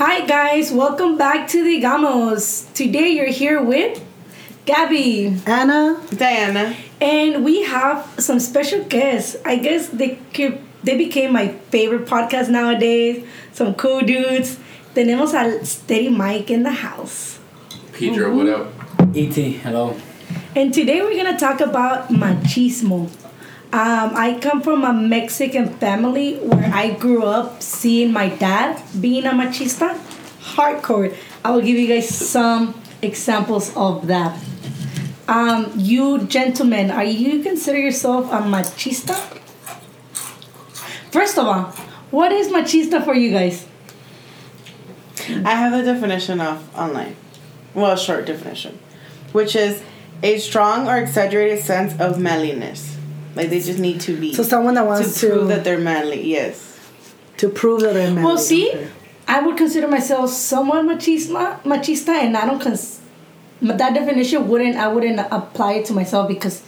Hi guys, welcome back to the Gamos. Today you're here with Gabby Anna, Diana. and we have some special guests. I guess they could, they became my favorite podcast nowadays. Some cool dudes. Tenemos al Steady Mic in the house. Pedro, what up? ET, hello. And today we're gonna talk about machismo. Um, I come from a Mexican family where I grew up seeing my dad being a machista, hardcore. I will give you guys some examples of that. Um, you gentlemen, are you consider yourself a machista? First of all, what is machista for you guys? I have a definition of online. Well, a short definition. Which is a strong or exaggerated sense of manliness. Like they just need to be. So someone that wants to to- prove that they're manly, yes. to prove that they're married. Well, see, Okay. I would consider myself somewhat machista, machista, and I don't cons. That definition wouldn't I wouldn't apply it to myself because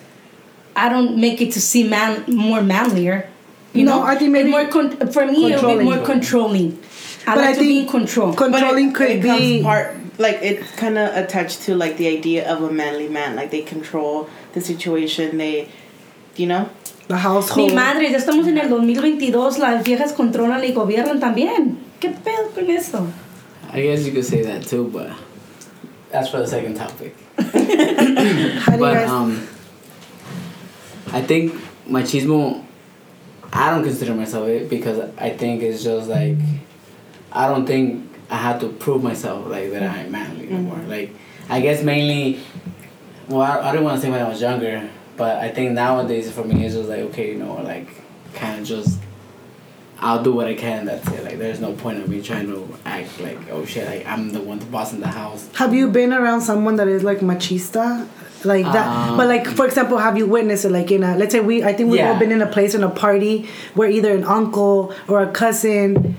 I don't make it to see man more manlier. You No, know, I think maybe It's more con- for me it'll be more controlling. I But like I to be in think control. con- Controlling it, could it be- part like it's kind of attached to like the idea of a manly man. Like they control the situation. They, you know. the Mi household. madre, ya estamos en el 2022, las viejas controlan y gobiernan también. ¿Qué pedo con eso? I guess you could say that too, but that's for the second topic. How do you but um, I think machismo. I don't consider myself it because I think it's just like I don't think I have to prove myself like that I'm manly anymore. Like I guess mainly. Well, I, I didn't want to say when I was younger, but I think nowadays for me it's just like okay, you know, like kind of just I'll do what I can. That's it. Like there's no point of me trying to act like oh shit, like I'm the one the boss in the house. have you been around someone that is like machista? Like that, Um, but like for example, have you witnessed it? Like in a, let's say we, I think we've all been in a place in a party where either an uncle or a cousin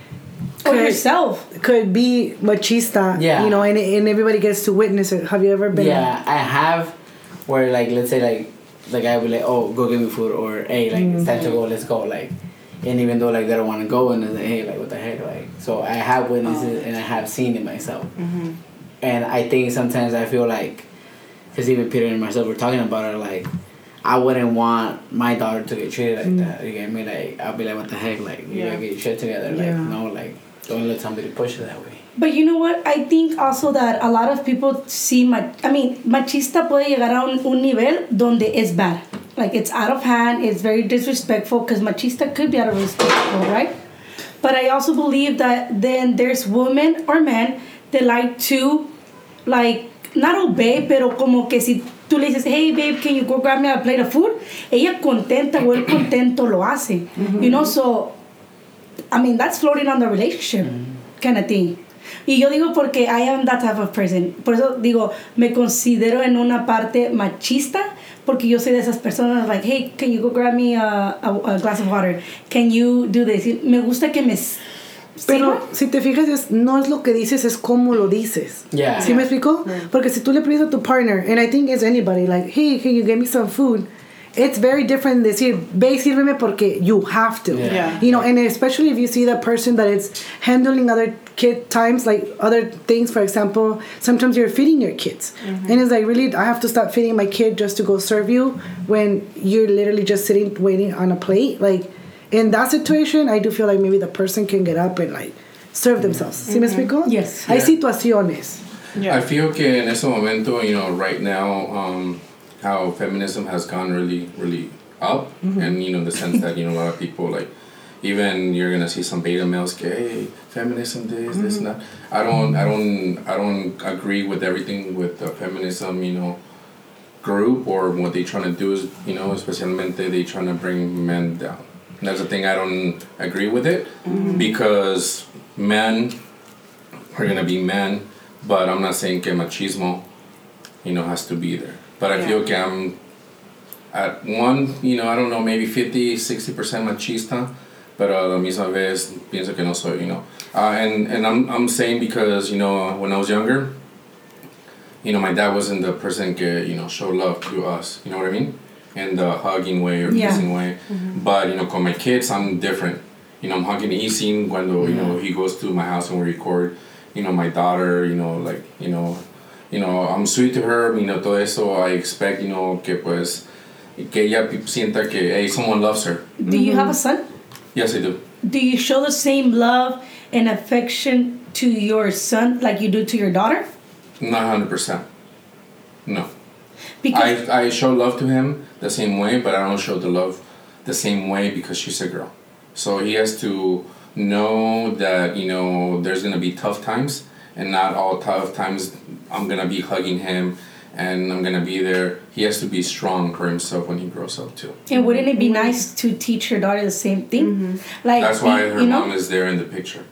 Or yourself. could be machista. Yeah. you know, and and everybody gets to witness it. Have you ever been? Yeah, I have. Where like let's say like like I would like oh go get me food or hey like it's time to go mm-hmm. let's go like, and even though like they don't want to go and like hey like what the heck like so I have witnessed it oh. and I have seen it myself, mm-hmm. and I think sometimes I feel like, cause even Peter and myself were talking about it like. I wouldn't want my daughter to get treated like that. Mm. You get me? Like I'll be like, what the heck? Like you Yeah. gotta get your shit together. Like Yeah. no, like don't let somebody push it that way. But you know what? I think also that a lot of people see, ma- I mean, machista puede llegar a un, un nivel donde es bad. Like it's out of hand, it's very disrespectful because machista could be out of respectful, right? But I also believe that then there's women or men that like to, like, not obey, pero como que si tú le dices, hey babe, can you go grab me a plate of food? Ella contenta o él contento lo hace. You mm-hmm. know, so I mean, that's floating on the relationship mm-hmm. kind of thing. Y yo digo porque I am that type of person. Por eso digo, me considero en una parte machista porque yo soy de esas personas like, hey, can you go grab me a, a, a glass of water? Can you do this? Y Me gusta que me... Pero ¿Sí, si te fijas, es, no es lo que dices, es cómo lo dices. Yeah. ¿Sí me explico? Porque si tú le pides a tu partner, and I think it's anybody, like, hey, can you get me some food? It's very different decir, ve y sírveme porque you have to. Yeah. Yeah. You know, and especially if you see that person that is handling other kid times, like other things, for example, sometimes you're feeding your kids. Mm-hmm. And it's like, really, I have to stop feeding my kid just to go serve you when you're literally just sitting waiting on a plate. Like, in that situation, I do feel like maybe the person can get up and like serve mm-hmm. themselves. ¿Sí me mm-hmm. explico? Yes. Hay Yeah. situaciones. I feel que en ese momento, you know, right now, um, how feminism has gone really, really up, and you know, the sense that you know a lot of people like, even you're gonna see some beta males, que, hey, feminism, this, this, and mm-hmm. that. I don't, I don't, I don't agree with everything with the feminism, you know, group or what they trying to do is, you know, especialmente they trying to bring men down. And that's the thing I don't agree with it mm-hmm. because men are gonna be men, but I'm not saying que machismo, you know, has to be there. But I feel que I'm at one, you know, I don't know, maybe 50, 60% machista, but a la misma vez pienso que no soy, you know. Uh, and and I'm, I'm saying because, you know, when I was younger, you know, my dad wasn't the person que, you know, show love to us, you know what I mean? In the hugging way or Yeah. kissing way. But, you know, con my kids, I'm different. You know, I'm hugging Isin cuando, you know, he goes to my house and we record. you know, my daughter, you know, like, you know, you know, I'm sweet to her, you know, todo eso, I expect, you know, que pues, que ella sienta que, hey, someone loves her. Do you have a son? Yes, I do. Do you show the same love and affection to your son like you do to your daughter? Not hundred percent. No. Because I, I show love to him the same way, but I don't show the love the same way because she's a girl. So he has to know that, you know, there's gonna be tough times and not all tough times I'm gonna be hugging him and I'm gonna be there. He has to be strong for himself when he grows up too. and wouldn't it be nice to teach your daughter the same thing? Mm-hmm. Like That's why you, her you know, mom is there in the picture.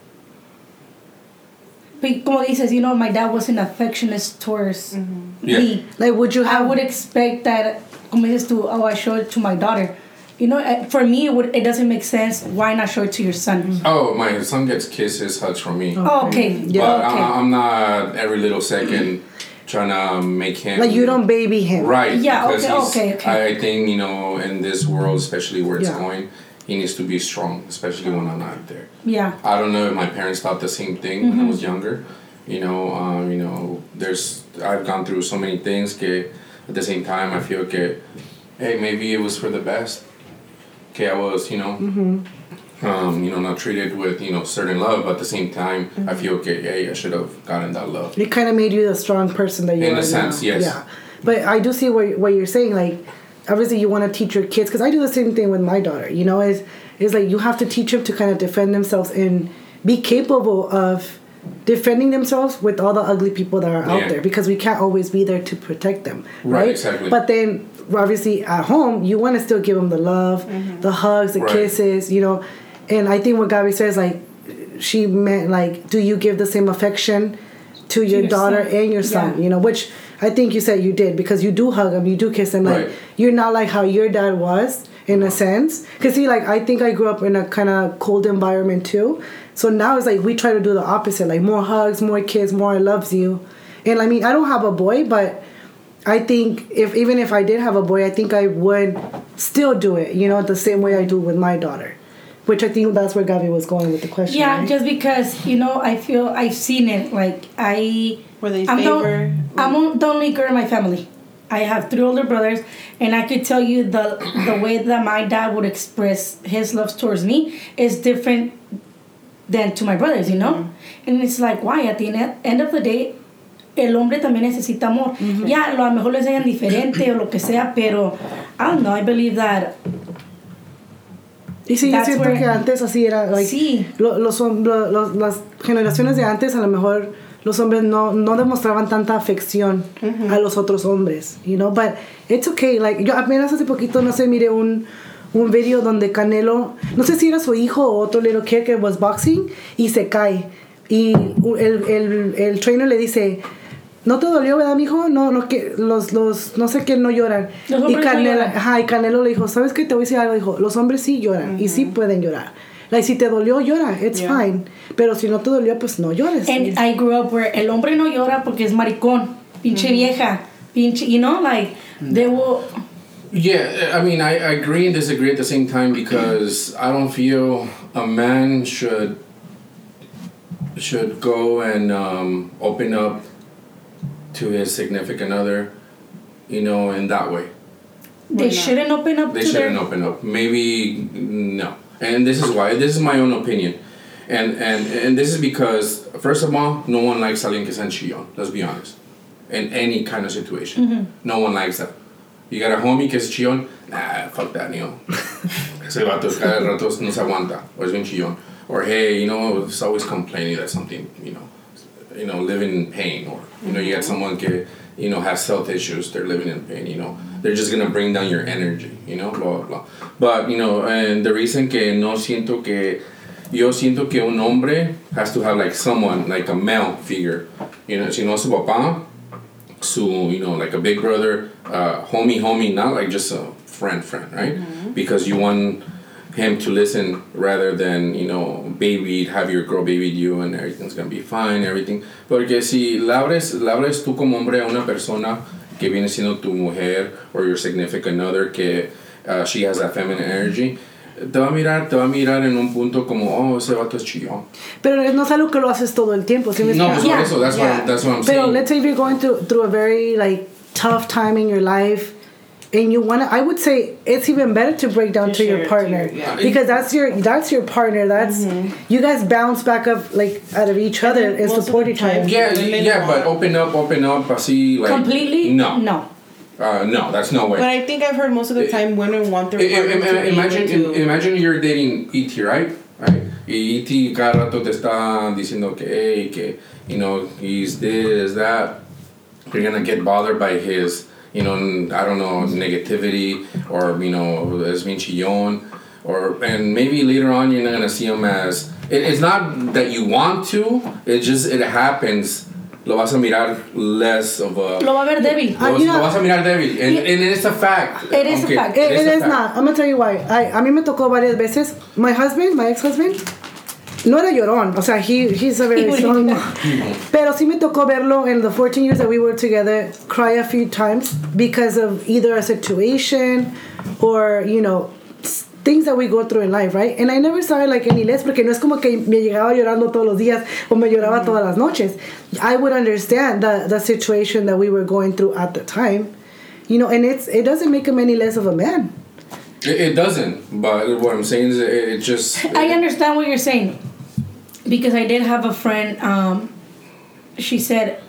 But como dices, you know, my dad wasn't affectionate towards mm-hmm. Yeah. me. Like, would you I would expect that, como dices tú, oh, I show it to my daughter. You know, eh, for me, it, would, it doesn't make sense. Why not show it to your son? Mm-hmm. Oh, my son gets kisses, hugs from me. Oh, okay. Yeah. But okay. I, I'm not every little second trying to um, make him like, you don't baby him. Right. Yeah, okay, okay, okay. I think you know in this world, especially where it's Yeah. going, he needs to be strong, especially when I'm not there. yeah. I don't know if my parents thought the same thing when I mm-hmm. was younger. You know, um, you know, there's I've gone through so many things. Que at the same time, I feel que, hey, maybe it was for the best. Okay, I was, you know, mm-hmm. Um, you know, not treated with you know certain love, but at the same time, I feel okay. Hey, I should have gotten that love. It kind of made you the strong person that you In are a sense, now. yes. Yeah, but I do see what what you're saying. Like, obviously, you want to teach your kids because I do the same thing with my daughter. You know, is is like you have to teach them to kind of defend themselves and be capable of defending themselves with all the ugly people that are out Yeah. there because we can't always be there to protect them, Right, right? exactly. But then obviously at home you want to still give them the love, the hugs, the Right. kisses, you know. And I think what Gabby says like she meant like do you give the same affection to your, your daughter son. and your son, Yeah. you know, which I think you said you did because you do hug them, you do kiss them. Like Right. you're not like how your dad was in a sense. Cause see, like I think I grew up in a kind of cold environment too. So now it's like we try to do the opposite, like more hugs, more kiss, more I loves you. And I mean, I don't have a boy, but I think if even if I did have a boy, I think I would still do it, you know, the same way I do with my daughter. Which I think that's where Gabby was going with the question. Yeah, right? just because you know, I feel I've seen it. Like I, Where they I'm favor. the, I'm the only girl in my family. I have three older brothers, and I could tell you the the way that my dad would express his love towards me is different than to my brothers. You know, mm-hmm. and it's like why at the end, end of the day. El hombre también necesita amor. Mm-hmm. Ya, lo, a lo mejor lo enseñan diferente o lo que sea, pero I don't know. I believe that Y sí, yo siento que antes así era, like, Sí. lo- los, lo- los- las generaciones de antes a lo mejor los hombres no, no demostraban tanta afección a los otros hombres, you know, but it's okay, like, yo apenas hace poquito, no sé, miré un, un video donde Canelo, no sé si era su hijo o otro little kid que was boxing y se cae y el, el, el trainer le dice, ¿No te dolió, verdad, mijo? No, no, que los, los, no sé qué no lloran. Los y hombres no Canelo, lloran. ajá, y Canelo le dijo, ¿sabes qué? Te voy a decir algo. Dijo, los hombres sí lloran y sí pueden llorar. Like, si te dolió, llora, it's Yeah. fine. Pero si no te dolió, pues no llores. And I grew up where el hombre no llora porque es maricón, pinche vieja, pinche, you know, like they will. Yeah, I mean, I, I agree and disagree at the same time because I don't feel a man should should go and um, open up to his significant other, you know, in that way. They not? shouldn't open up They to shouldn't their. open up. Maybe no. And this is why. This is my own opinion. And and and this is because first of all, no one likes alguien que sea chillón. Let's be honest. In any kind of situation, mm-hmm. no one likes that. You got a homie que es chillón. Nah, fuck that, you know. Ese vato cada rato no se aguanta. O es bien chillón. Or hey, you know, it's always complaining that something, you know, you know, living in pain. Or you know, you got someone que you know has health issues. They're living in pain. You know, they're just gonna bring down your energy. You know, blah blah blah. But you know, and the reason que no siento que yo siento que un hombre has to have like someone like a male figure. You know, si no su papá, su you know like a big brother, uh, homie, homie, not like just a friend, friend, right? Because you want him to listen rather than you know baby have your girl baby you and everything's gonna be fine, everything. Porque si le abres, le abres tú como hombre a una persona que viene siendo tu mujer or your significant other que uh, she has that feminine energy. te va a mirar, te va a mirar en un punto como, oh, ese vato es chillón. Pero no es algo que lo haces todo el tiempo. ¿sí me No, por Yeah, eso, that's, yeah. what, that's what I'm Pero saying. let's say if you're going through through a very like tough time in your life and you wanna I would say it's even better to break down To to your it to partner. your- yeah. Because that's your that's your partner. That's mm-hmm. you guys bounce back up like out of each other then and most support the each time- other. Yeah, Then they yeah, but open up, open up, así, like... Completely? No. No. Uh, no, that's no way. But I think I've heard most of the eh, time women want their I- I- partner to I- be imagine, able to- imagine you're dating E.T., right? Right? Y E.T. cada rato te está diciendo que, hey, que, you know, he's this, that. You're gonna get bothered by his, you know, I don't know, negativity, or, you know, es bien chillón. Or, and maybe later on you're not gonna see him as, it, it's not that you want to, it just, it happens. Lo vas a mirar less of a... Lo va a ver débil. Ah, Lo, know- lo vas a mirar débil. And, and it's a fact. It is a fact. It, it a fact. not. I'm gonna tell you why. I, a mí me tocó varias veces. My husband, my ex-husband, no era llorón. O sea, he, he's a very strong Pero sí me tocó verlo in the 14 years that we were together cry a few times because of either a situation or, you know, things that we go through in life, right? And I never saw it like any less porque no es como que me llegaba llorando todos los días o me lloraba mm. todas las noches. I would understand the, the situation that we were going through at the time. You know, and it's it doesn't make him any less of a man. It, it doesn't, but what I'm saying is it, it just. I understand what you're saying because I did have a friend. Um, she said,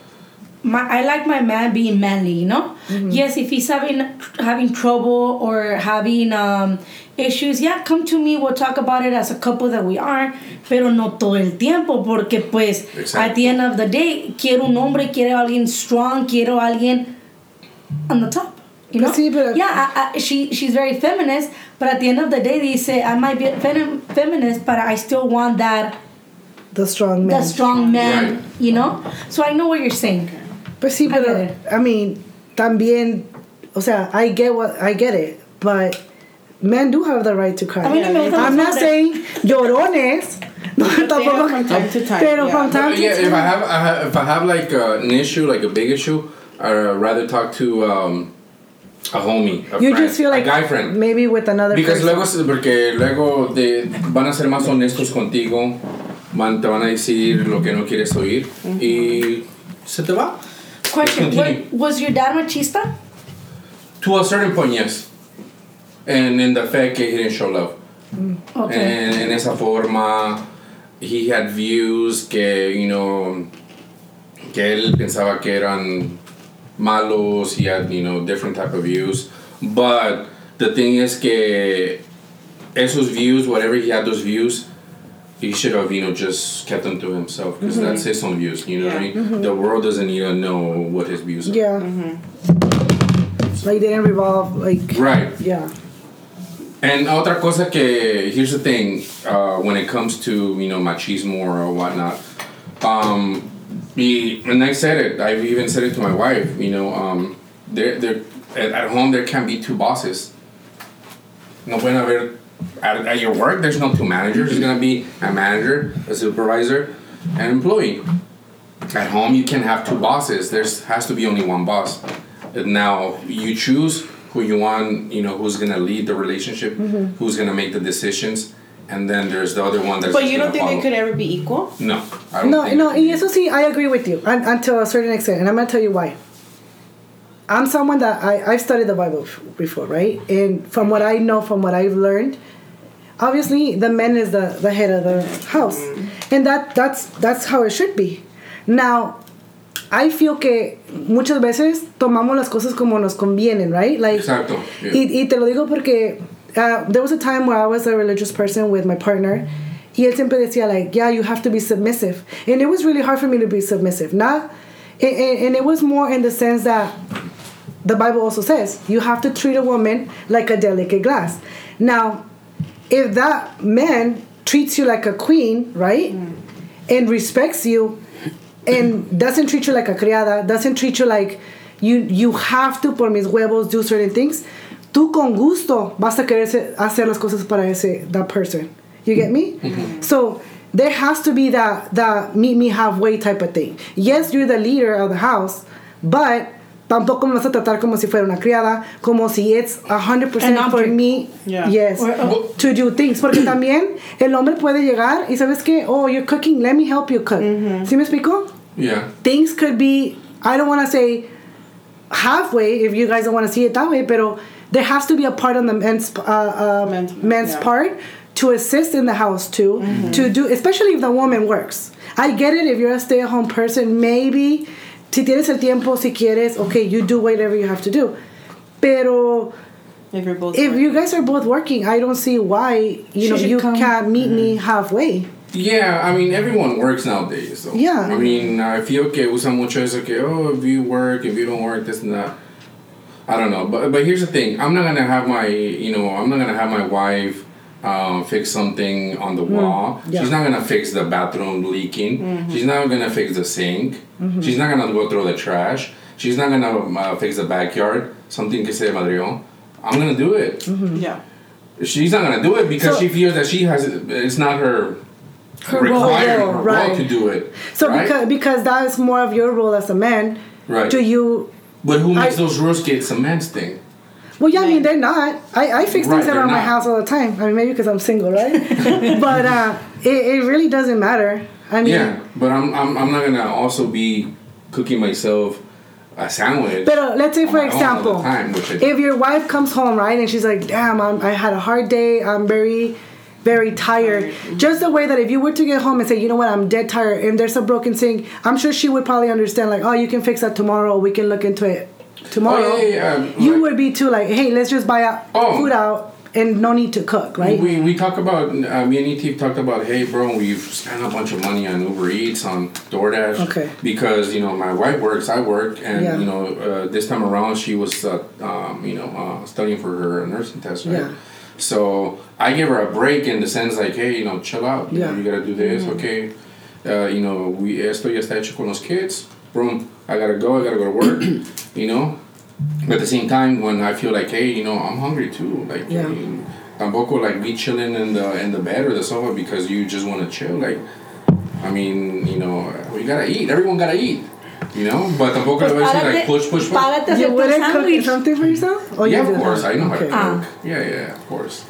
"My I like my man being manly. You know, yes, if he's having having trouble or having um, issues, yeah, come to me. We'll talk about it as a couple that we are, pero no todo el tiempo porque pues at the end of the day quiero un hombre, quiero alguien strong, quiero alguien on the top." You know? Sí, pero- yeah, I, I, she she's very feminist, but at the end of the day, they say I might be fem- feminist, but I still want that The strong man. The strong man. Right. You know. So I know what you're saying. Pues sí, I get pero it. I mean, también, o sea, I get what I get it, but men do have the right to cry. A mí no me I'm not saying llorones. No, tampoco. from time to time, Pero yeah. from time to yeah, time. if I have, I have if I have like uh, an issue, like a big issue, I'd rather talk to um, a homie, a you friend, just feel like a guy friend. maybe with another Because person. luego, se- porque luego de, van a ser más honestos contigo, van, te van a decir lo que no quieres oír y se te va. Question: what, Was your dad machista? To a certain point, yes. And in the fact que he didn't show love. Okay. En, en esa forma, he had views que, you know, que él pensaba que eran malos. He had, you know, different type of views. But the thing is que esos views, whatever he had those views, he should have, you know, just kept them to himself because that's his own views. You know what I mean? The world doesn't even know what his views are. yeah. Like they didn't revolve like Right. yeah. And otra cosa que here's the thing uh, when it comes to you know machismo or whatnot, um, y- and I said it. I've even said it to my wife. You know, um, there there at, at home there can't be two bosses. No pueden haber at, at your work. There's no two managers. There's gonna be a manager, a supervisor, an employee. At home you can have two bosses. There's has to be only one boss. Now you choose who you want. You know who's gonna lead the relationship, mm-hmm. who's gonna make the decisions, and then there's the other one that's. But you don't gonna think they could ever be equal? No, I don't. No, think no, so. y eso sí, I agree with you un, until a certain extent, and I'm gonna tell you why. I'm someone that I, I've studied the Bible before, right? And from what I know, from what I've learned, obviously the man is the, the head of the house, and that that's that's how it should be. Now, I feel que muchas veces tomamos las cosas como nos convienen, right? Like, Exacto. yeah. Y, y te lo digo porque uh, there was a time where I was a religious person with my partner. Y él siempre decía, like, yeah, you have to be submissive. And it was really hard for me to be submissive. Not, and, and and it was more in the sense that the Bible also says you have to treat a woman like a delicate glass. Now, if that man treats you like a queen, right, mm. and respects you, and doesn't treat you like a criada, doesn't treat you like you you have to por mis huevos do certain things, tú con gusto vas a querer hacer las cosas para ese that person. You get me? Mm-hmm. Mm-hmm. So there has to be that that meet me halfway type of thing. Yes, you're the leader of the house, but tampoco me vas a tratar como si fuera una criada, como si it's 100% An for me, Yeah. yes, Or- or- to do things. Porque también el hombre puede llegar y sabes que, oh, you're cooking, let me help you cook. ¿Sí me explico? Yeah. Things could be, I don't want to say halfway if you guys don't want to see it that way, pero there has to be a part on the men's, uh, uh, Men's- men's yeah. part to assist in the house too, to do, especially if the woman works. I get it if you're a stay-at-home person, maybe si tienes el tiempo, si quieres, okay, you do whatever you have to do. Pero If you're both. if you guys are both working, I don't see why you She know you come. can't meet me mm-hmm. halfway. Yeah, I mean, everyone works nowadays. So. Yeah. I mean, I feel que usan mucho eso que, oh, if you work, if you don't work, this and that. I don't know. But, but here's the thing I'm not going to have my, you know, I'm not going to have my wife um, fix something on the wall. Yeah. She's not going to fix the bathroom leaking. She's not going to fix the sink. She's not going to go throw the trash. She's not going to uh, fix the backyard. Something que se madrió. I'm going to do it. Yeah. She's not going to do it because So- she feels that she has, it's not her Her role, required role, her right. role to do it. So right? because because that is more of your role as a man. Right. Do you but who makes I- those rules get some man's thing? Well, yeah, I mean they're not. I, I fix Right, things around my house all the time. I mean, maybe because I'm single, right? but uh, it, it really doesn't matter. I mean, Yeah, but I'm, I'm I'm not gonna also be cooking myself a sandwich. but let's say, for my own all the example, time, if your wife comes home, right, and she's like, "Damn, I'm, I had a hard day. I'm very, very tired." Just the way that if you were to get home and say, "You know what? I'm dead tired," and there's a broken sink, I'm sure she would probably understand. Like, "Oh, you can fix that tomorrow. We can look into it tomorrow." Oh, yeah, yeah, yeah. You Like- would be too like, "Hey, let's just buy out Oh. food out." And no need to cook, right? We, we talk about uh, me and ET talked about hey bro we've spent a bunch of money on Uber Eats on DoorDash Okay. because you know my wife works I work and Yeah. you know uh, this time around she was uh, um, you know uh, studying for her nursing test right Yeah. so I gave her a break in the sense like hey you know chill out you, know, Yeah. you gotta do this okay uh, you know we esto ya está hecho con los kids boom I gotta go I gotta go to work you know but at the same time, when I feel like, hey, you know, I'm hungry too. Like, Yeah. I mean, tampoco like be chilling in the in the bed or the sofa because you just want to chill. Like, I mean, you know, we gotta eat. Everyone gotta eat. You know, but tampoco Pues le voy a decir párate, like push, push, push. párate You wouldn't cook something for yourself? Oh, Yeah, you of do. course, I know how to cook. Yeah, yeah, yeah, of course.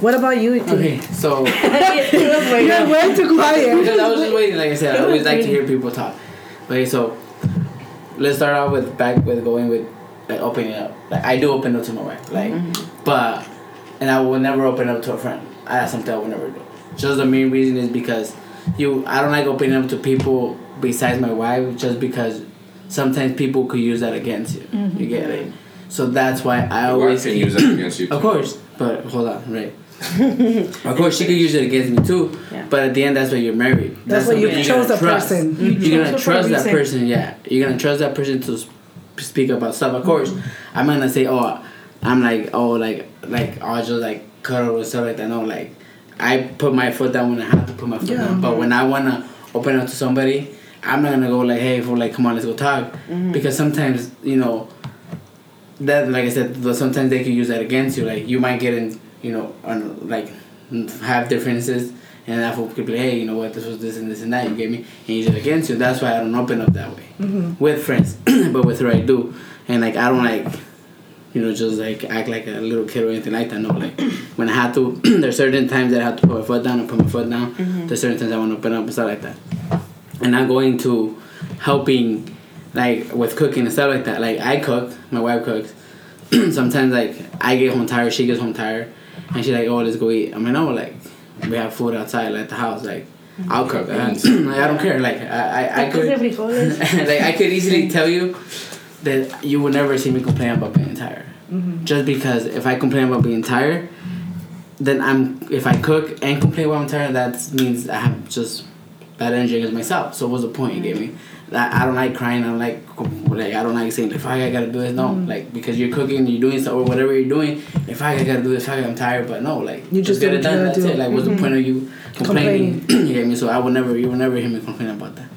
What about you? ET? Okay, so You're way too quiet. because I was just waiting, like I said, I always like to hear people talk. Okay, so let's start out with back with going with like opening up. Like I do open up to my wife, like, mm-hmm. but and I will never open up to a friend. That's something I will never do. Just the main reason is because you. I don't like opening up to people besides my wife, just because sometimes people could use that against you. You get mm-hmm. it. So that's why I I always can use that against you. of course, but hold on, right? of course, she could use it against me too. Yeah. But at the end, that's why you're married. That's why you something chose gonna the person. You You're gonna chose her for a trust that reason. person. Yeah, you're gonna trust that person to speak about stuff. Of course, mm-hmm. I'm gonna say, oh, I'm like, oh, like, like, I'll just like cuddle or stuff like that. No, like, I put my foot down when I have to put my foot Yeah. down. But when I wanna open up to somebody, I'm not gonna go like, hey, for like, come on, let's go talk, mm-hmm. because sometimes you know that like I said, sometimes they can use that against you. Like you might get in, you know, on like have differences, and that fool could be hey, you know what, this was this and this and that. You get me, and use it against you. That's why I don't open up that way mm-hmm. with friends, but with her I do, and like I don't like. You know, just like act like a little kid or anything like that. No, like when I have to, there's certain times that I have to put my foot down and put my foot down. Mm-hmm. There's certain times I want to open up and stuff like that. And I'm going to helping like with cooking and stuff like that. Like I cook, my wife cooks. Sometimes like I get home tired, she gets home tired, and she's like, "Oh, let's go eat." I mean, no, like we have food outside like the house. Like I'll cook. I, I don't care. Like I, I, I could. like I could easily tell you that you will never see me complain about being tired. Just because if I complain about being tired, then I'm if I cook and complain while I'm tired, that means I have just bad energy against myself. So what's the point you gave me? I, I don't like crying. I don't like like I don't like saying if I gotta do this. No, like because you're cooking, you're doing stuff or whatever you're doing. If I gotta do this, fuck I'm tired. But no, like You just get it done. That's do. it. Like what's the point of you complaining? you get me? So I will never, you will never hear me complain about that.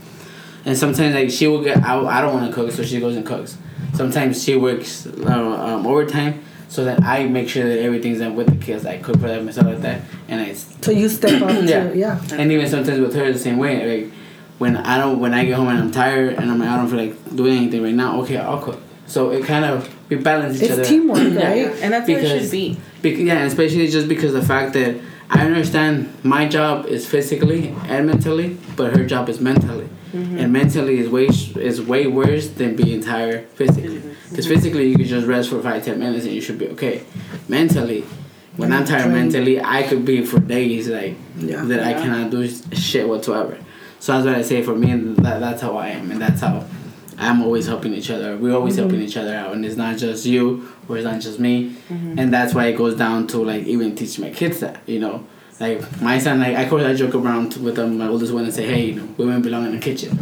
And sometimes like she will get, I, I don't want to cook, so she goes and cooks. Sometimes she works uh, um, overtime, so that I make sure that everything's done with the kids. I cook for them and stuff like that, and I So you step up Yeah. to yeah. and even sometimes with her the same way. Like when I don't when I get home and I'm tired and I'm like I don't feel like doing anything right now. Okay, I'll cook. So it kind of we balance each It's other. teamwork, Yeah. right? And that's what it Because- should be. Bec- yeah, especially just because the fact that I understand my job is physically and mentally, but her job is mentally, mm-hmm. and mentally is way is way worse than being tired physically. Mm-hmm. Because physically you could just rest for five ten minutes and you should be okay. Mentally, when I'm tired mentally, I could be for days like Yeah. that I cannot do shit whatsoever. So that's what I say for me. and That that's how I am, and that's how. I'm always helping each other. We're always mm-hmm. helping each other out, and it's not just you or it's not just me. Mm-hmm. And that's why it goes down to like even teaching my kids that you know, like my son, like of course I joke around with them, my oldest one, and say, hey, you know, women belong in the kitchen.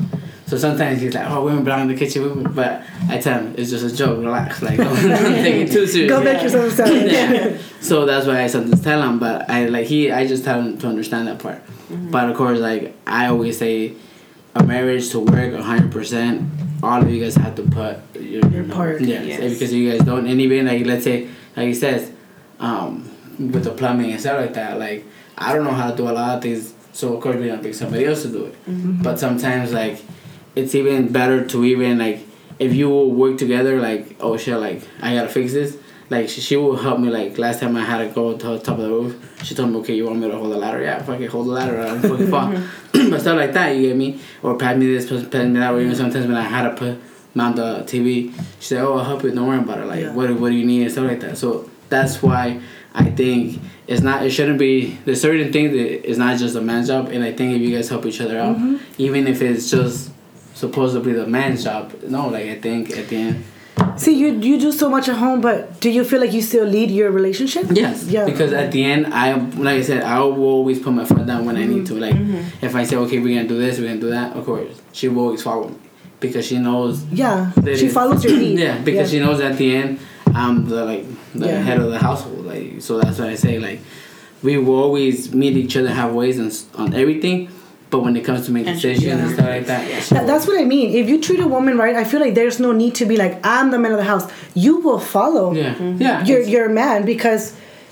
So sometimes he's like, oh, women belong in the kitchen, women. but I tell him it's just a joke. Relax, like don't take it too serious. Go make yourself a salad. yeah. So that's why I sometimes tell him, but I like he, I just tell him to understand that part. But of course, like I always say, a marriage to work hundred percent. All of you guys have to put your, Your part. Yes, Yes. because you guys don't. And even like let's say, like he says, um, with the plumbing and stuff like that. Like I don't know how to do a lot of things, so of course we're gonna pick somebody else to do it. But sometimes like it's even better to even like if you will work together. Like oh shit, like I gotta fix this. Like she, she will help me. Like last time I had to go to the top of the roof, she told me, "Okay, you want me to hold the ladder? Yeah, fucking hold the ladder. I don't fucking fall." but stuff like that, you get me? Or pat me this, pat me that. Or even sometimes when I had to put mount the TV, she said, "Oh, I'll help you. Don't worry about it. Like, Yeah. what what do you need and stuff like that." So that's why I think it's not. It shouldn't be. There's certain things that it's not just a man's job, and I think if you guys help each other out, mm-hmm. even if it's just supposedly the man's job, no, like I think at the end. See, you you do so much at home, but do you feel like you still lead your relationship? Yes. Yeah. Because at the end, I like I said, I will always put my foot down when I need to. Like, Mm-hmm. if I say, okay, we're gonna do this, we're gonna do that. Of course, she will always follow me because she knows. Yeah. She follows your lead. Yeah, because Yeah. she knows at the end, I'm the like the Yeah. head of the household. Like, so that's why I say like, we will always meet each other halfway on on everything, but when it comes to making And she- decisions and stuff like that, yeah, she That, that's what I mean. If you treat a woman right, I feel like there's no need to be like, I'm the man of the house. You will follow yeah, mm-hmm. yeah. your it's- your man because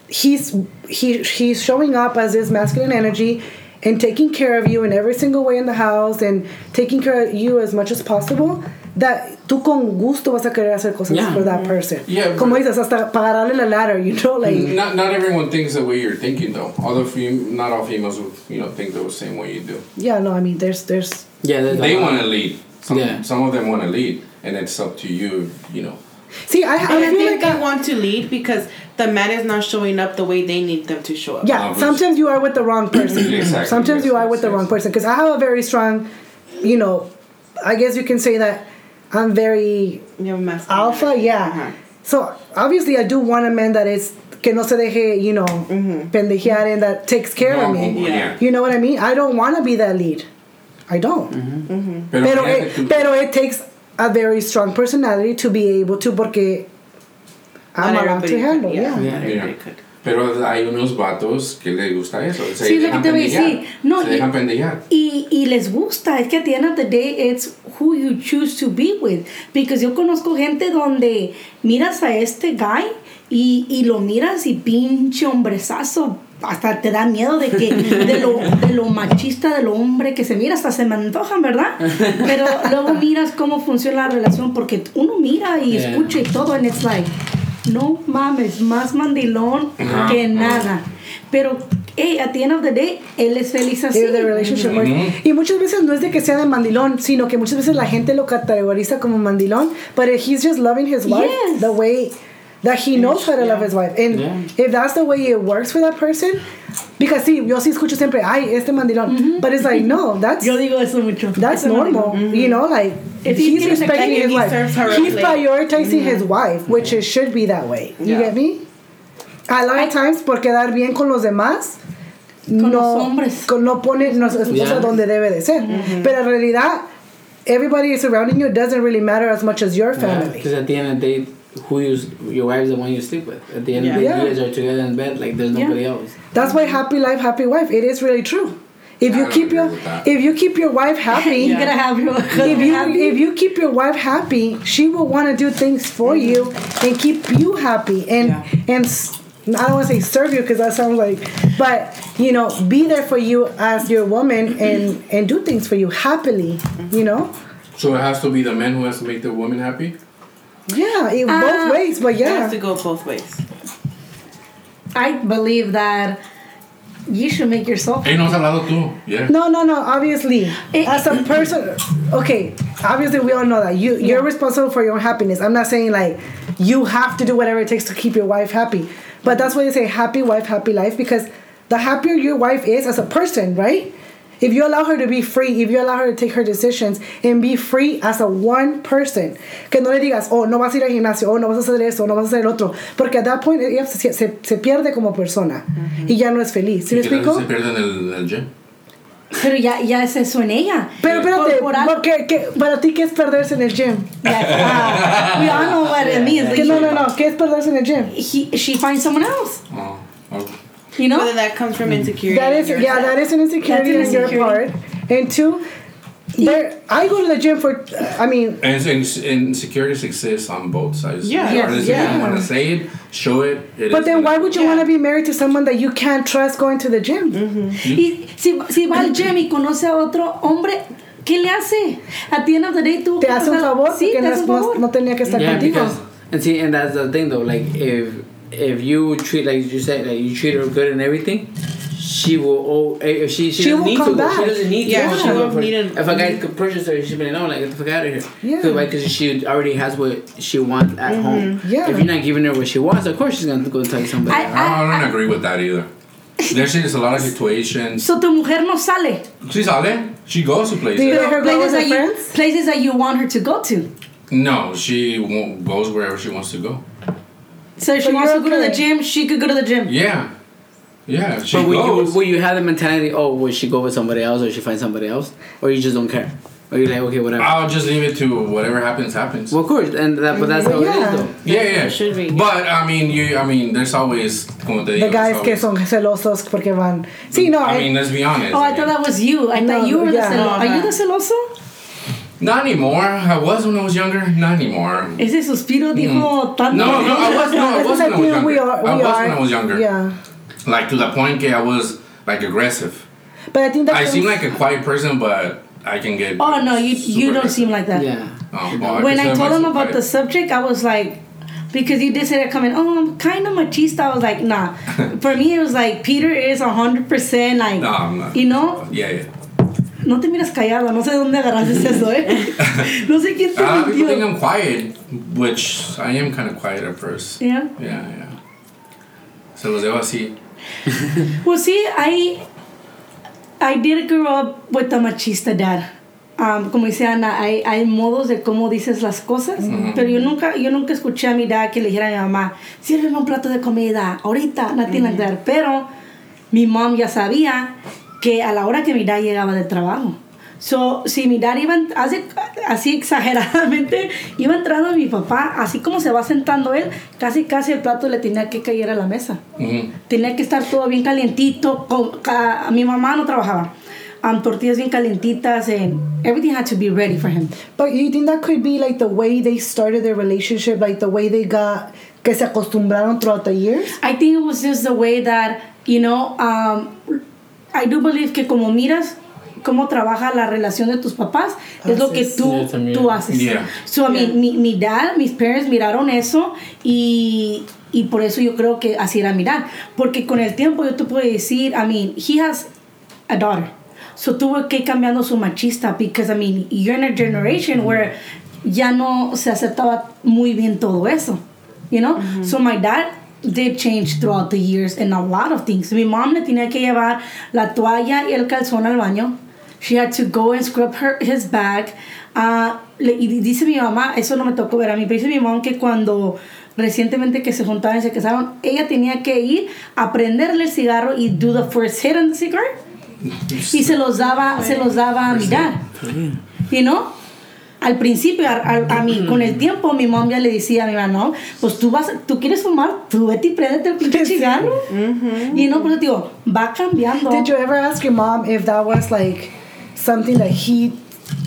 he's he he's showing up as his masculine energy and taking care of you in every single way in the house and taking care of you as much as possible. That tú con gusto vas a querer hacer cosas Yeah. for that mm-hmm. person. Yeah, Como but- dices, hasta pagarle la ladder, you know, like. Not not everyone thinks the way you're thinking though. All the fem- not all females will you know think the same way you do. Yeah, no, I mean, there's there's yeah, there's a They lot. want to lead. Some, Yeah. some of them want to lead, and it's up to you. You know. see, I, I And I feel think like they I, want to lead because the man is not showing up the way they need them to show up. Yeah, Obvious. sometimes you are with the wrong person. Exactly, Sometimes yes, you are yes, with the yes. wrong person. Because I have a very strong, you know, I guess you can say that I'm very You have alpha. energy. Yeah. Uh-huh. So obviously, I do want a man that is que no se deje, you know, mm-hmm. pendejear and that takes care of me. Yeah. You know what I mean? I don't want to be that lead. I don't. Mm-hmm. Pero, Pero it, pero it takes a very strong personality to be able to porque I'm Not allowed to handle. could, Yeah. Not Yeah. everybody Yeah. Pero hay unos vatos que les gusta eso. Se Sí, es lo dejan que te voy a pendejear. decir. No, se y- dejan pendejear. Y, y les gusta, es que at the end of the day it's who you choose to be with. Because yo conozco gente donde miras a este guy y, y lo miras y pinche hombrezazo. Hasta te da miedo de que de lo, de lo machista del hombre que se mira, hasta se me antojan, ¿verdad? Pero luego miras cómo funciona la relación porque uno mira y Yeah. escucha y todo, and it's like, no mames, más mandilón que nada. Pero, hey, at the end of the day, él es feliz así. The relationship works. Y muchas veces no es de que sea de mandilón, sino que muchas veces la gente lo categoriza como mandilón, but he's just loving his wife Yes. the way that he knows how to love his wife. And Yeah. if that's the way it works for that person, because sí, yo sí escucho siempre, ay, este mandilón, but it's like, no, that's Yo digo eso mucho. that's Eso no normal, digo. you know, like If he's he respecting he his wife, serves her he's prioritizing his wife, which it should be that way. You Yeah. get me? A lot of times por quedar bien con los demás, Con no, los hombres. con- no pone a su esposa Yeah. donde debe de ser. Pero en realidad, everybody surrounding you doesn't really matter as much as your family. Because at the end of the day, who you your wife is the one you sleep with. At the end of the day, Yeah. you guys are together in bed. Like there's nobody else. That's why happy life, happy wife. It is really true. If you keep your if you keep your wife happy, you're gonna have your if you happy. if you keep your wife happy, she will want to do things for mm-hmm. you and keep you happy and Yeah. and I don't want to say serve you because that sounds like, but you know, be there for you as your woman and and do things for you happily. You know, So it has to be the man who has to make the woman happy. Yeah, in Uh, both ways. But yeah. It has to go both ways. I believe that you should make yourself. Hey, no has hablado tú. Yeah. no, no, no. Obviously, Eh, as a person, okay. Obviously, we all know that you you're responsible for your own happiness. I'm not saying like you have to do whatever it takes to keep your wife happy, but that's why they say happy wife, happy life because the happier your wife is as a person, right? If you allow her to be free, if you allow her to take her decisions and be free as a one person, que no le digas, oh, no vas a ir al gimnasio, oh, no vas a hacer eso, no vas a hacer el otro, porque at that point ella se, se, se pierde como persona y ya no es feliz. ¿Sí me explico? se pierde en el, en el gym. Pero ya, ya es eso en ella. Pero espérate, Por- por algo- porque, que, para ti, ¿qué es perderse en el gym? Yeah, ah, we all know what it means. Que no, no, no, ¿qué es perderse en el gym? He, she finds someone else. Oh, okay. You know? But then that comes from insecurity. That on is, your yeah, side. that is an insecurity That's on your part. And two, there, I go to the gym for, I mean, And, and insecurities exist on both sides. Yeah. Yes, Regardless yeah. you want to say it, show it. it but is then why would you Yeah. want to be married to someone that you can't trust going to the gym? Mm-hmm. Y si, si va al gym y conoce a otro hombre, ¿qué le hace? At the end of the day, tú. Te hace un favor Sí, porque te no, hace un no, favor. no tenía que estar yeah, contigo. Because and see, and that's the thing though. Like if if you treat like you said, like you treat her good and everything, she will. Oh, if she she, She doesn't will need come to. go. back. She doesn't need Yeah, to. she She'll go won't need it. If a guy could purchase her, she'd be like, no, like get the fuck out of here. Yeah. Because she already has what she wants at mm-hmm. home. Yeah. If you're not giving her what she wants, of course she's gonna go tell somebody. I- else. I, I don't agree with that either. There's just a lot of situations. So tu mujer no sale. She sale. She goes to Do you places. let her Places that, you, places that you want her to go to. No, she won't, goes wherever she wants to go. So if she But wants to you're go to the gym, she could go to the gym. Yeah. Yeah, she but will you, goes. will you have the mentality? Oh, will she go with somebody else, or she find somebody else, or you just don't care, or you're like okay, whatever. I'll just leave it to whatever happens, happens. well, of course, and that, but that's But how yeah. it is though. yeah, yeah. It should be. But I mean, you. I mean, there's always como te digo, The guys there's que always- son celosos porque van. Sí, no, I eh, mean, let's be honest. Oh, I thought that was you. I No, thought you were yeah. the celoso. No, Are you the celoso? Not anymore. I was when I was younger. Not anymore. Ese suspiro dijo tanto. Mm. No, no, I was. No, I was is when I was younger. we are, we I was are. when I was younger. Yeah. Like to the point that I was like aggressive. But I think that I seem like a quiet person, but I can get. Oh no, you you don't aggressive. seem like that. Yeah. Oh, well, when I consider told him myself about the subject, I was like, because you did say that coming, oh, I'm kind of machista. I was like, nah. For me, it was like Peter is hundred percent like, No, I'm not. you know, Yeah, yeah. No te miras callado. No sé de dónde agarraste eso, eh. No sé quién te Uh, people think mintió. I'm quiet, which I am kind of quiet at first. Yeah. Yeah, yeah. Se los dejo así. Well, see, I I did grow up with a machista dad. Um, como dice Ana, hay, hay modos de cómo dices las cosas, pero yo nunca, yo nunca escuché a mi dad que le dijera a mi mamá, sírveme un plato de comida, ahorita, nothing like that. Pero mi mom ya sabía que a la hora que mi dad llegaba del trabajo. So, si mi dad iba, hace, así exageradamente, iba entrando mi papá, así como se va sentando él, casi casi el plato le tenía que caer a la mesa Mhm. tenía que estar todo bien calientito. Con, mi mamá no trabajaba. Um, tortillas bien calientitas and everything had to be ready for him. But you think that could be like the way they started their relationship, like the way they got que se acostumbraron throughout the years? I think it was just the way that, you know, um, I do believe que como miras cómo trabaja la relación de tus papás, es lo que Haces. tú, Yeah, tú haces. Yeah. So, I mean, mi, mi dad, mis parents miraron eso y, y por eso yo creo que así era mirar. Porque con el tiempo yo te puedo decir, I mean, he has a daughter. So tuvo que ir cambiando su machista because, I mean, you're in a generation where ya no se aceptaba muy bien todo eso. You know? So my dad did change throughout the years in a lot of things. Mi mom le tenía que llevar la toalla y el calzón al baño. She had to go and scrub her, his bag. Ah, le- y dice mi mamá, eso no me tocó ver a mí, pero dice mi mamá que cuando recientemente que se juntaron y se casaron, ella tenía que ir a prenderle el cigarro y do the first hit on the cigar y se los daba, se los daba a mirar. You know? Al principio, a, a- a mí, con el tiempo, mi mamá ya le decía a mi mamá, no, pues tú vas, tú quieres fumar, tú vete y préndete el pinche cigarro. Y no, pues digo, va cambiando. Did you ever ask your mom if that was like something that he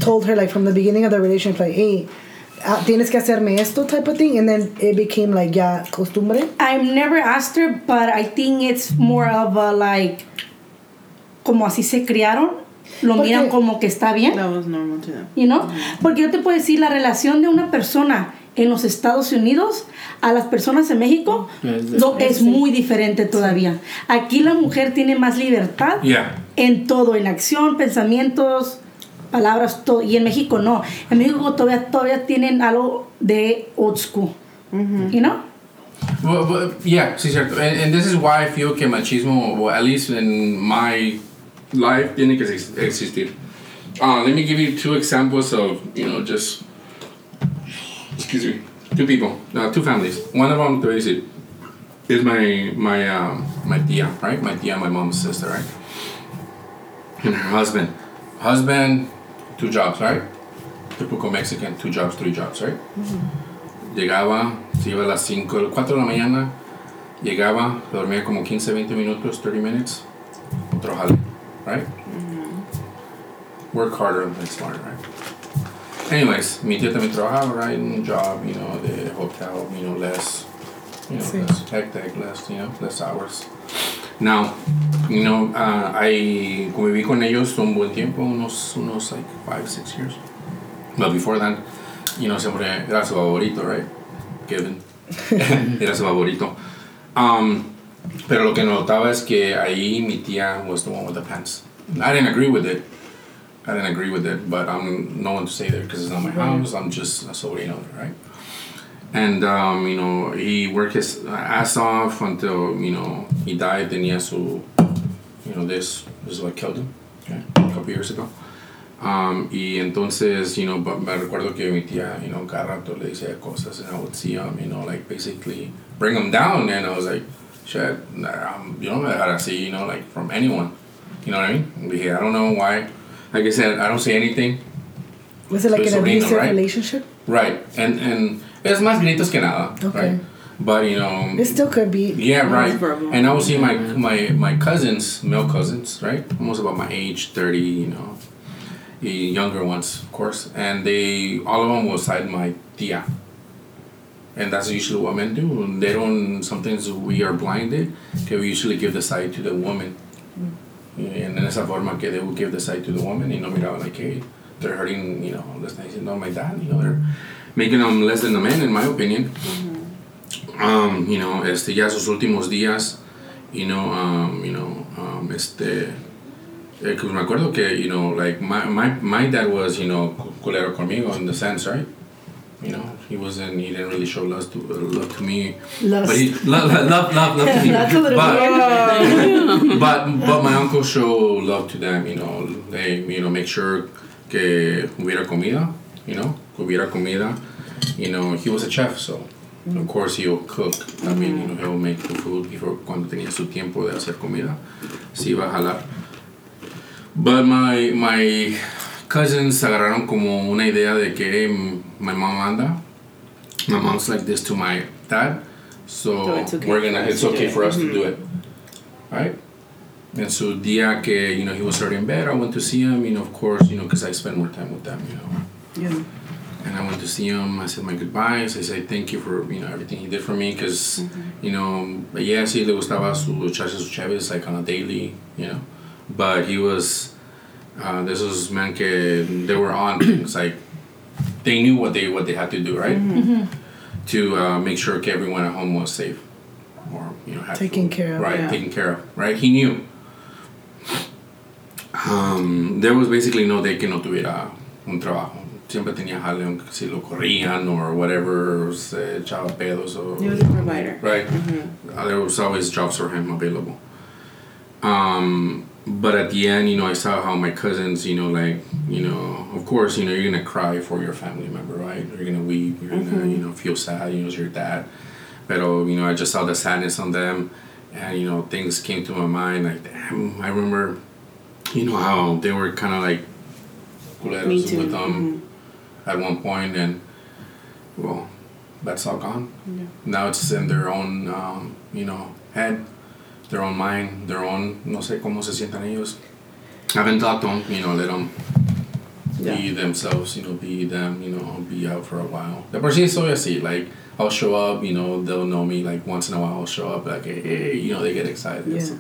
told her like from the beginning of the relationship, like, hey, ah, tienes que hacerme esto type of thing, and then it became like ya costumbre. I've never asked her, but I think it's more of a like, como así se criaron, lo Porque- miran como que está bien, That was normal to them. you know? Porque yo te puedo decir, la relación de una persona en los Estados Unidos a las personas en México Es no, es muy diferente todavía. Aquí la mujer tiene más libertad Yeah. en todo, en acción, pensamientos, palabras, todo. Y en México no. En México todavía, todavía tienen algo de old school, you know? Well, well, yeah, sí, cierto. And, and this is why I feel que machismo, well, at least in my life, tiene que exis- existir. Uh, let me give you two examples of, you know, just, excuse me, two people, uh, two families. One of them, voy is my, my, um, my tia, right? My tia, my mom's sister, right? And her husband. Husband, two jobs, right? Typical Mexican, two jobs, three jobs, right? Llegaba, se iba a las 5, 4 de la mañana, llegaba, dormía como 15, 20 minutos, 30 minutes, otro jale, right? Work harder than smart, right? Anyways, mi tía también trabajaba, right, in job, you know, the hotel, you know, less, you know, Sí. less hectic, less, you know, less hours. Now, you know, uh, I conviví con ellos un buen tiempo, unos, unos like five, six years. But before that, you know, siempre era su favorito, right? Kevin. era su favorito. Um, pero lo que notaba es que ahí mi tía was the one with the pants. I didn't agree with it. I didn't agree with it, but I'm no one to say that because it's not my house. I'm just a sobrino, right? And um, you know, he worked his ass off until you know he died. Tenía su, you know, this, this is what killed him. Okay, a couple years ago. Um, y entonces, you know, me recuerdo que mi tía, you know, cada rato le decía cosas, and I would see him, you know, like basically bring him down, and I was like, shit, um, you don't know how to see, you know, like from anyone, you know what I mean? Dije, I don't know why. Like I said, I don't say anything. Was it like Su an abusive right? relationship? Right, and and es más gritos que nada, Okay. right? But you know, It still could be. yeah, right. And I would see my my my cousins, male cousins, right, almost about my age, thirty, you know, the younger ones, of course, and they all of them will side my tia. And that's usually what men do. They don't. Sometimes we are blinded. Okay, we usually give the side to the woman. And en esa forma que they will give the side to the woman y no miraba like, hey, they're hurting, you know, let's not no, my dad, you know, they're making them less than the men, in my opinion. Um, you know, este, ya sus últimos días, you know, um, you know, um, este, eh, que me acuerdo que, you know, like, my, my, my dad was, you know, cu- culero conmigo in the sense, right? You know, he wasn't, he didn't really show love to, love to me. Lust. But he, love, love, love, love, to me. But, but but my uncle showed love to them. You know, they you know make sure que hubiera comida. You know, que hubiera comida. You know, he was a chef, so of course he'll cook. I mean, you know, he'll make the food before cuando tenía su tiempo de hacer comida. Sí iba a jalar. But my my cousins agarraron como una idea de que hey, my mom anda. My mom's like this to my dad. So, So it's okay we're gonna us it's to do okay it. for us to do it. Right? And so día que, you know, he was already in bed, I went to see him, you know, of course, you know, because I spend more time with them, you know. Yeah. And I went to see him. I said my goodbyes. I said thank you for you know everything he did for me because you know yeah sí le gustaba su echarse sus cheves like on a daily you know, but he was uh, this was man que they were on it's like they knew what they what they had to do right to uh, make sure everyone at home was safe or you know had Taken food. care of, right yeah. taken care of right he knew. Um, there was basically no day que no tuviera un trabajo. Siempre tenía jale, aunque si lo corrían or whatever, se echaba pedos o... He was a provider. Right. Uh, there was always jobs for him available. Um, but at the end, you know, I saw how my cousins, you know, like, you know, of course, you know, you're gonna cry for your family member, right? You're gonna weep, you're gonna, you know, feel sad, you know, it's your dad. But, oh, you know, I just saw the sadness on them, and, you know, things came to my mind, like, damn, I remember, you know, how they were kind of like culeros with them at one point, and, well, that's all gone Yeah. now it's in their own um, you know head their own mind their own no sé cómo se sientan ellos I haven't talked to them you know let them be themselves, you know, be them, you know, be out for a while. De por sí soy así, like, I'll show up, you know, they'll know me, like, once in a while I'll show up, like, hey, hey you know, they get excited. Yeah. So,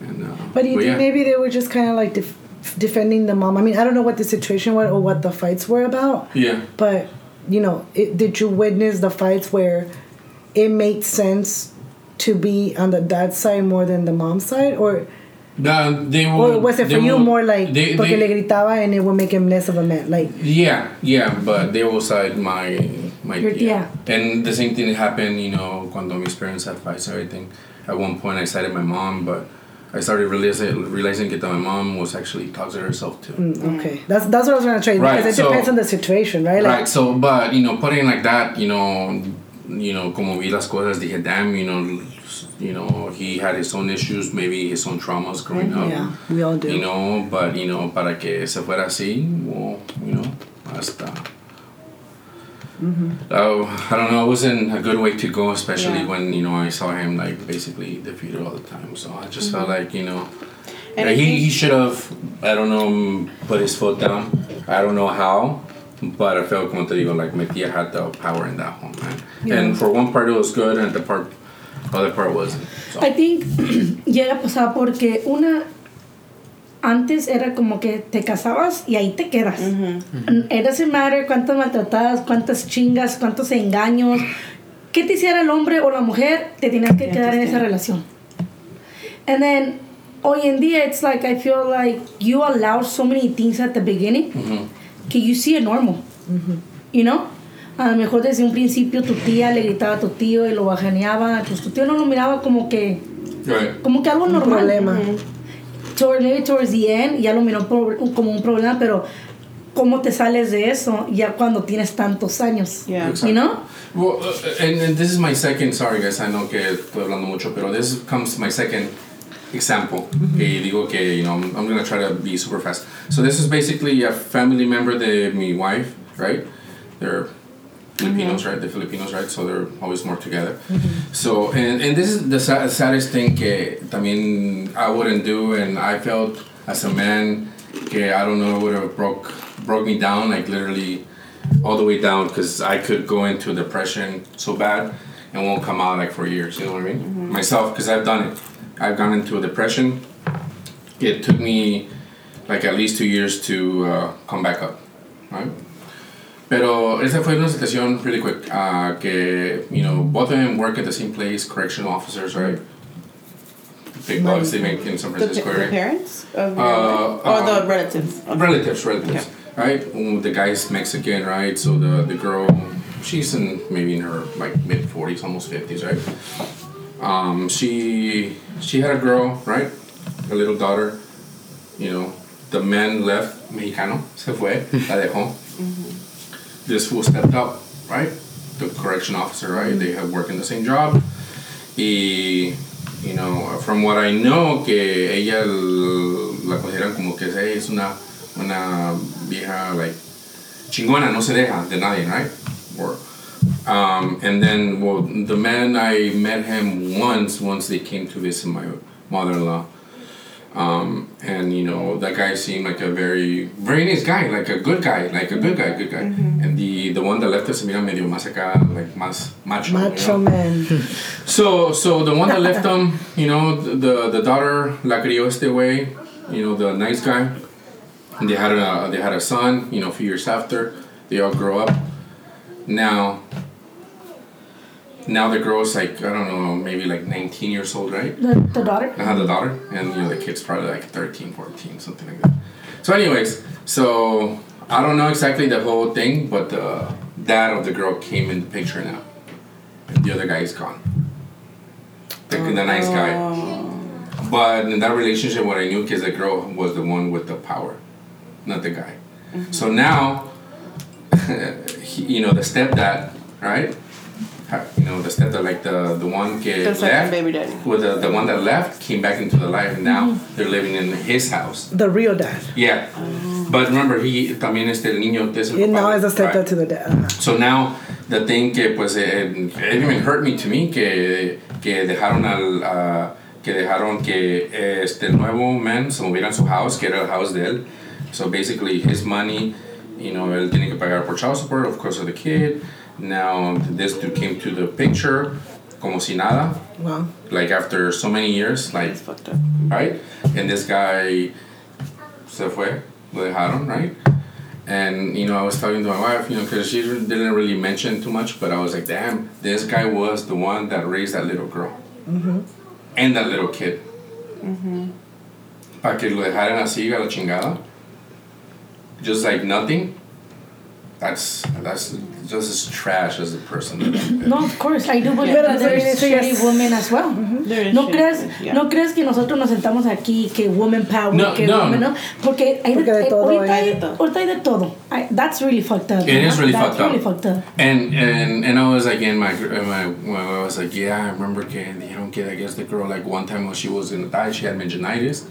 and, uh, But you think yeah. maybe they were just kind of like def- defending the mom? I mean, I don't know what the situation was or what the fights were about, Yeah. but you know, it, did you witness the fights where it made sense to be on the dad side more than the mom side, or Uh, they or was it for you would- more like they, porque they, le gritaba and it would make him less of a man? Like, Yeah, yeah, but they will side my my Your- yeah. And the same thing happened, you know, cuando mis parents had fights and everything. At one point, I sided my mom, but I started realizing realizing that my mom was actually toxic herself too. mm, okay, that's that's what I was gonna try Right, because it so- depends on the situation, right? Like, right. So, but you know, putting it like that, you know, you know, como vi las cosas, dije, damn, you know, you know, he had his own issues, maybe his own traumas growing up. yeah, we all do. You know, but you know, para que se fuera así, well, you know, hasta. Oh, I don't know. It wasn't a good way to go, especially Yeah. when you know I saw him like basically defeated all the time. So I just felt mm-hmm. like you know, And yeah, he he should have I don't know put his foot down. I don't know how, but I felt como te digo like my tia had the power in that home, man. And for one part it was good, and the part other part wasn't. So. I think llega a pasar porque una antes era como que te casabas y ahí te quedas. It doesn't matter cuántas maltratadas, cuántas chingas, cuántos engaños. ¿Qué te hiciera el hombre o la mujer? Te tienes que Ya quedar en esa relación. And then hoy en día it's like I feel like you allow so many things at the beginning que you see it normal. You know? A lo mejor desde un principio tu tía le gritaba a tu tío y lo bajaneaba, pues tu tío no lo miraba como que Right. como que algo Un normal. problema. Toward, maybe towards the end ya lo miró por- como un problema, pero ¿cómo te sales de eso ya cuando tienes tantos años? Yeah. You know? Well, uh, and, and this is my second. Sorry, guys, I know que estoy hablando mucho, pero this comes my second example. Que digo que you know I'm, I'm gonna try to be super fast. So this is basically a family member de mi wife, right? They're Filipinos, right? The Filipinos, right? So they're always more together. Mm-hmm. So and and this is the sa- saddest thing que también I wouldn't do, and I felt as a man que I don't know would have broke broke me down like literally all the way down because I could go into depression so bad and won't come out like for years. You know what I mean? Mm-hmm. Myself, because I've done it. I've gone into a depression. It took me like at least two years to uh, come back up, right? Pero esa fue una situación really quick. Uh, que you know both of them work at the same place, correctional officers, right? They make in San The, Francisco pa- the parents of your Uh, wife? or the um, relatives? Okay. relatives, relatives, right? Um, the guy's Mexican, right? So the the girl, she's in maybe in her like mid forties, almost fifties, right? Um, she she had a girl, right? A little daughter. You know, the man left, mexicano, se fue, la dejó. This fool stepped up, right? The correction officer, right? They have worked in the same job. Y, you know, from what I know, que ella la consideran como que es una, una vieja, like, chingona, no se deja de nadie, right? Or, um, and then, well, the man, I met him once, once they came to visit my mother-in-law. Um, and you know that guy seemed like a very very nice guy, like a good guy, like a good guy, good guy. And the the one that left us, mira medio más acá, like más macho. you know? man. So so the one that left them, you know, the the daughter la crió este way, you know, the nice guy. And they had a they had a son, you know, a few years after. They all grow up. Now now the girl's like I don't know, maybe like 19 years old, right? The, the daughter? I had the daughter, and you know the kid's probably like 13, 14, something like that. So, anyways, so I don't know exactly the whole thing, but the dad of the girl came in the picture now, and the other guy is gone. The, the nice guy. Oh. But in that relationship, what I knew is the girl was the one with the power, not the guy. Mm-hmm. So now, he, you know, the stepdad, right? Ha- You know, the stepdad, like the the one que The left, baby daddy. with the, the one that left came back into the life and now Mm-hmm. they're living in his house. The real dad. Yeah. But remember, he también este el niño es el And now is a stepdad right? to the dad. So now the thing que pues it, it even hurt me to me que que dejaron al ah, que dejaron que este nuevo man se moviera en su house que era el house de él So basically, his money, you know, él tiene que pagar por child support, of course, of the kid. Now, this dude came to the picture como si nada, Wow. like after so many years, like, It's fucked up. right? And this guy se fue, lo dejaron, right? And, you know, I was talking to my wife, you know, because she didn't really mention too much, but I was like, damn, this guy was the one that raised that little girl. And that little kid. Mhm. Para que lo dejaran así a la chingada. Just like nothing. That's that's just as trash as the person. No, of course, I do believe Pero that there's shitty es- women as well. There is No shit, creas, yeah. no creas que nosotros nos sentamos aquí que woman power, No, que no. woman no, porque hay Porque de eh, todo ahorita, hay hay, de todo. ahorita hay de todo. I, that's really fucked up. It is really that's fucked up. really fucked up. And and and I was like in my my, my I was like yeah I remember que dijeron que I guess the girl like one time when she was gonna die she had meningitis,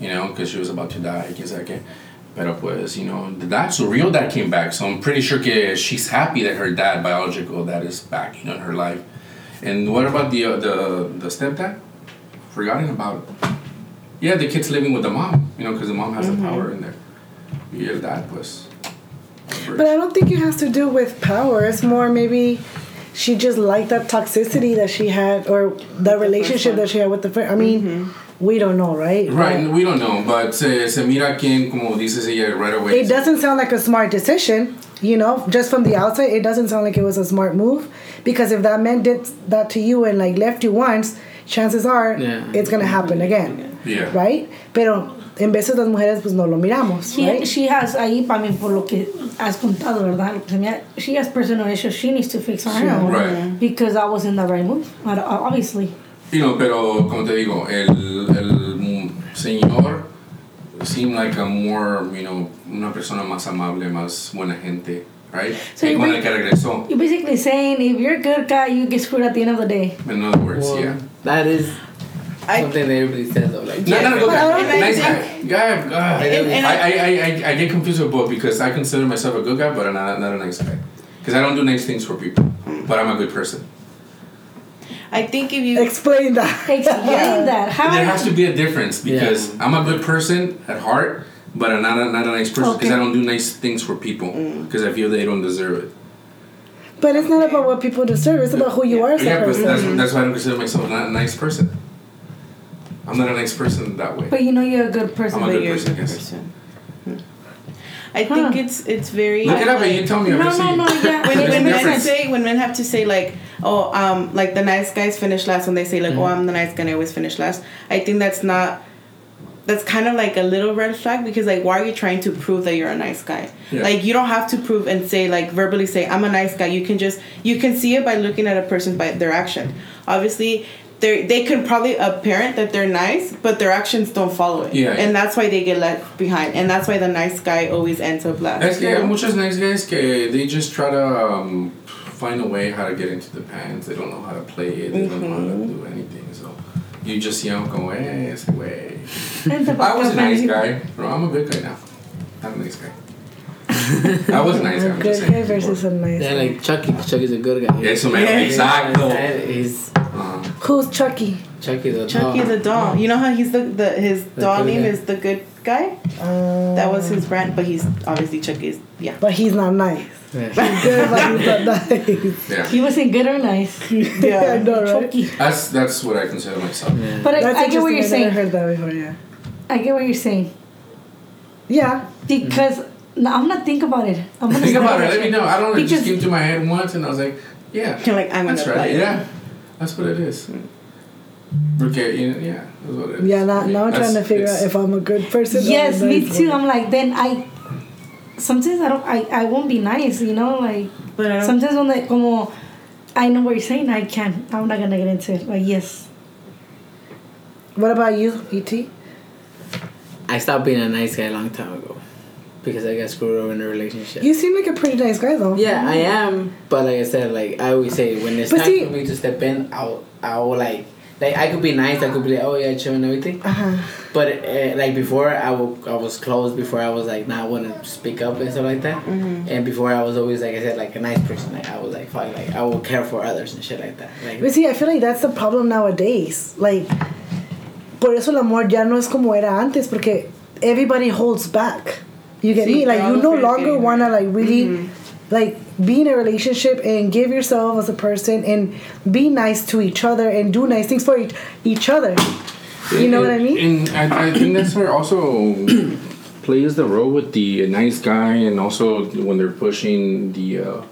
you know because she was about to die que sé que, pero pues you know the dad so real dad came back so I'm pretty sure que she's happy that her dad biological dad is back you know in her life, and what about the uh, the the stepdad? Forgotten about. it. Yeah, the kid's living with the mom, you know, because the mom has the power in there. Y el dad, pues. But I don't think it has to do with power. It's more maybe she just liked that toxicity that she had or the relationship one. that she had with the friend. I mean, we don't know, right? Right, we don't know, but se, se mira quien, como dices ella, right away. It doesn't sound like a smart decision, you know, just from the outside, it doesn't sound like it was a smart move. Because if that man did that to you and like left you once, chances are Yeah. it's gonna happen again. Yeah. Right? Pero en veces las mujeres pues no lo miramos, She, right? she has ahí para mí por lo que has contado, ¿verdad? Lo que se me ha- She has personal issues. She needs to fix her own Right. because I was in the right move. uh, Obviously. You know, pero como te digo, el, el señor seemed like a more, you know, una persona más amable, más buena gente, right? So y con el que regresó, You're basically saying if you're a good guy, you get screwed at the end of the day. in other words, Well, yeah. That is I- something that everybody says though. Like, Not, not a good But I guy, don't nice guy. Guy, guy. And- and I, I, I, I, I get confused with both because I consider myself a good guy, but I'm not, not a nice guy. Because I don't do nice things for people, but I'm a good person. I think if you Explain that. Explain that. How? There has to be a difference because I'm a good person at heart, but I'm not a, not a nice person because Okay. I don't do nice things for people because I feel they don't deserve it. But it's not about what people deserve, it's about who you are as a yeah, but that's, that's why I don't consider myself not a nice person. I'm not a nice person that way. But you know you're a good person. I'm a but good you're person, a good person. Hmm. I think Huh. it's it's very Look it up and you tell me. I'm No, no, no, yeah. when, when men say when men have to say like oh um like the nice guys finish last when they say like Mm-hmm. oh I'm the nice guy I always finish last. I think that's not that's kind of like a little red flag because like why are you trying to prove that you're a nice guy? Yeah. like you don't have to prove and say like verbally say I'm a nice guy. You can just you can see it by looking at a person by their action. Obviously they they can probably apparent that they're nice but their actions don't follow it. Yeah. and that's why they get left behind. And that's why the nice guy always ends up last. Es que hay muchos nice guys que they just try to um, find a way how to get into the pants. They don't know how to play it. They don't know how to do anything. So you just yell, go, como, eh, ese güey. I was a nice guy. No, I'm a good guy now. I'm a nice guy. I was a nice guy. I'm Good guy versus a nice guy. yeah, like Chucky. Chucky's a good guy. Eso me Yeah. exacto. He's Uh, Who's Chucky? Chucky the Chucky dog. the doll. You know how he's the, the his The doll name guy. is the good guy. Uh, That was his brand, but he's obviously Chucky's. Yeah. But he's not nice. Yeah. Good, but he's not nice. yeah. He wasn't good or nice. yeah, I know, right? Chucky. That's that's what I consider myself. Yeah. But I, That's I get what you're. I saying. never heard that before, yeah. I get what you're saying. Yeah. Because no, I'm gonna think about it. I'm gonna Think about it. Let me know. I don't know. It just came to my head once, and I was like, yeah, You're like I'm that's gonna right. apply it. Yeah, that's what it is. Mm. Okay, you know, yeah, that's what it is. Yeah, now, now I'm trying to figure out if I'm a good person. or Yes, me too. one. I'm like then I. Sometimes I don't. I, I won't be nice. You know, like But I sometimes when they como. I know what you're saying. I can. I'm not gonna get into it. Like yes. What about you, E.T.? I stopped being a nice guy a long time ago because I got screwed over in a relationship. You seem like a pretty nice guy, though. yeah, I am, but like I said, like I always say, when it's But time see- for me to step in, I'll, I'll like, like I could be nice, I could be like, oh yeah, chill and everything. Uh huh. But uh, like before, I will, I was closed. Before I was like not want to speak up and stuff like that. Mm-hmm. And before I was always like I said, like a nice person. Like I was like fuck, like I will care for others and shit like that. Like But see, I feel like that's the problem nowadays. Like, por eso el amor ya no es como era antes, porque everybody holds back. You get Sí, me? Like you no longer wanna like really like be in a relationship and give yourself as a person and be nice to each other and do nice things for each, each other. You know what I mean? And I, I think that's where also plays the role with the nice guy, and also when they're pushing the uh,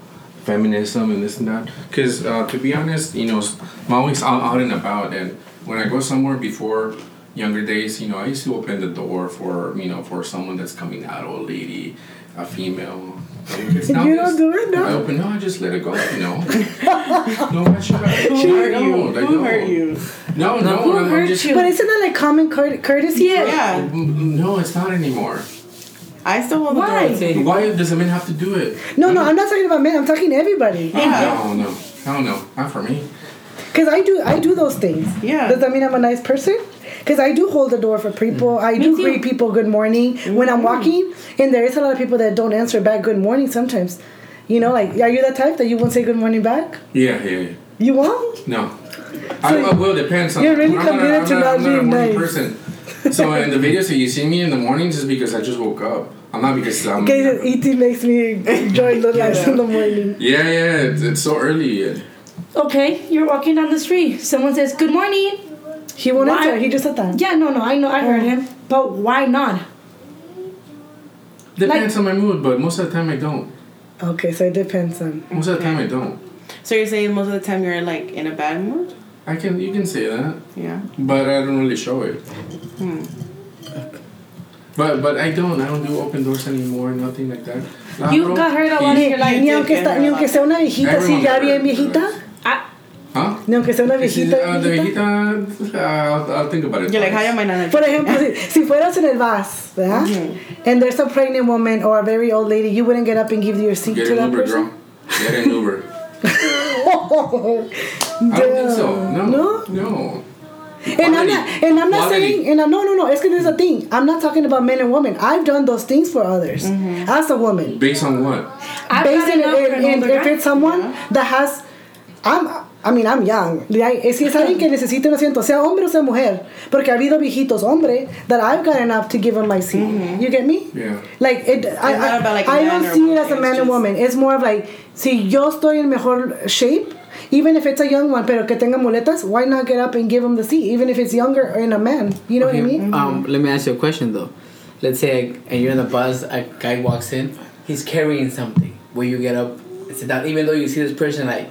feminism and this and that. Because uh, to be honest, you know, I'm always out, out and about, and when I go somewhere before younger days, you know, I used to open the door for you know for someone that's coming out, old lady, a female. It's You don't do it, no? I open no, I just let it go. You know, no, I should. Who hurt you? Who hurt you? No, no, Who I'm hurt just. you? But isn't that like common cour- courtesy? Yeah. Yeah, No, it's not anymore. I still hold the Why? door. See, Why does a man have to do it? No, no, I'm not talking about men. I'm talking to everybody. Yeah. No, no, hell no, not for me. Cause I do, I do those things. Yeah. Does that mean I'm a nice person? Cause I do hold the door for people. Mm. I do too. greet people good morning when I'm mm. walking, and there is a lot of people that don't answer back good morning sometimes. You know, like are you that type that you won't say good morning back? Yeah, yeah, yeah. You won't? No. I, I will depends on. you're really I'm committed I'm to not I'm a being morning nice. person. So in the videos that you see me in the mornings is because I just woke up. I'm not because I'm. Okay, ET makes me enjoy the lights in the morning. Yeah, yeah, it's, it's so early. Okay, you're walking down the street. Someone says, Good morning. He won't Why? answer. He just said that. Yeah, no, no, I know, I heard him. But why not? Depends on my mood, but most of the time I don't. Okay, so it depends on. Most of the time I don't. So you're saying most of the time you're like in a bad mood? I can, you can say that. Yeah. But I don't really show it. Hmm. But but I don't. I don't do open doors anymore. Nothing like that. Ah, You bro, got hurt a lot he- in your life. Ni aunque, está, her ni aunque sea una viejita así Everyone ya bien hurt. viejita. Ni aunque sea una viejita. uh, the viejita. I'll, I'll think about it. You're like, hi, my nana. Por ejemplo, si, si fueras en el bus, ¿verdad? And there's a pregnant woman or a very old lady, you wouldn't get up and give your seat Get to an that Uber, person? girl. Get an Uber. I don't think so. No. No? No. And I'm not, and I'm not Quality. saying, and I'm, no, no, no. It's because there's a thing. I'm not talking about men and women. I've done those things for others as a woman. Based on what? I've Based older if it's someone that has, I'm, I mean, I'm young. Like, Si es alguien que necesita un asiento, sea hombre o sea mujer, porque ha habido viejitos hombre that I've gotten up to give them my seat. You get me? Yeah. Like it, I, I, about, like, a I man don't see it as a man and woman. It's more of like, si yo estoy en mejor shape, even if it's a young one, pero que tenga muletas, why not get up and give him the seat, even if it's younger and a man? You know what I mean? Um, let me ask you a question though. Let's say and you're in the bus, a guy walks in, he's carrying something. Will you get up and sit down, even though you see this person like?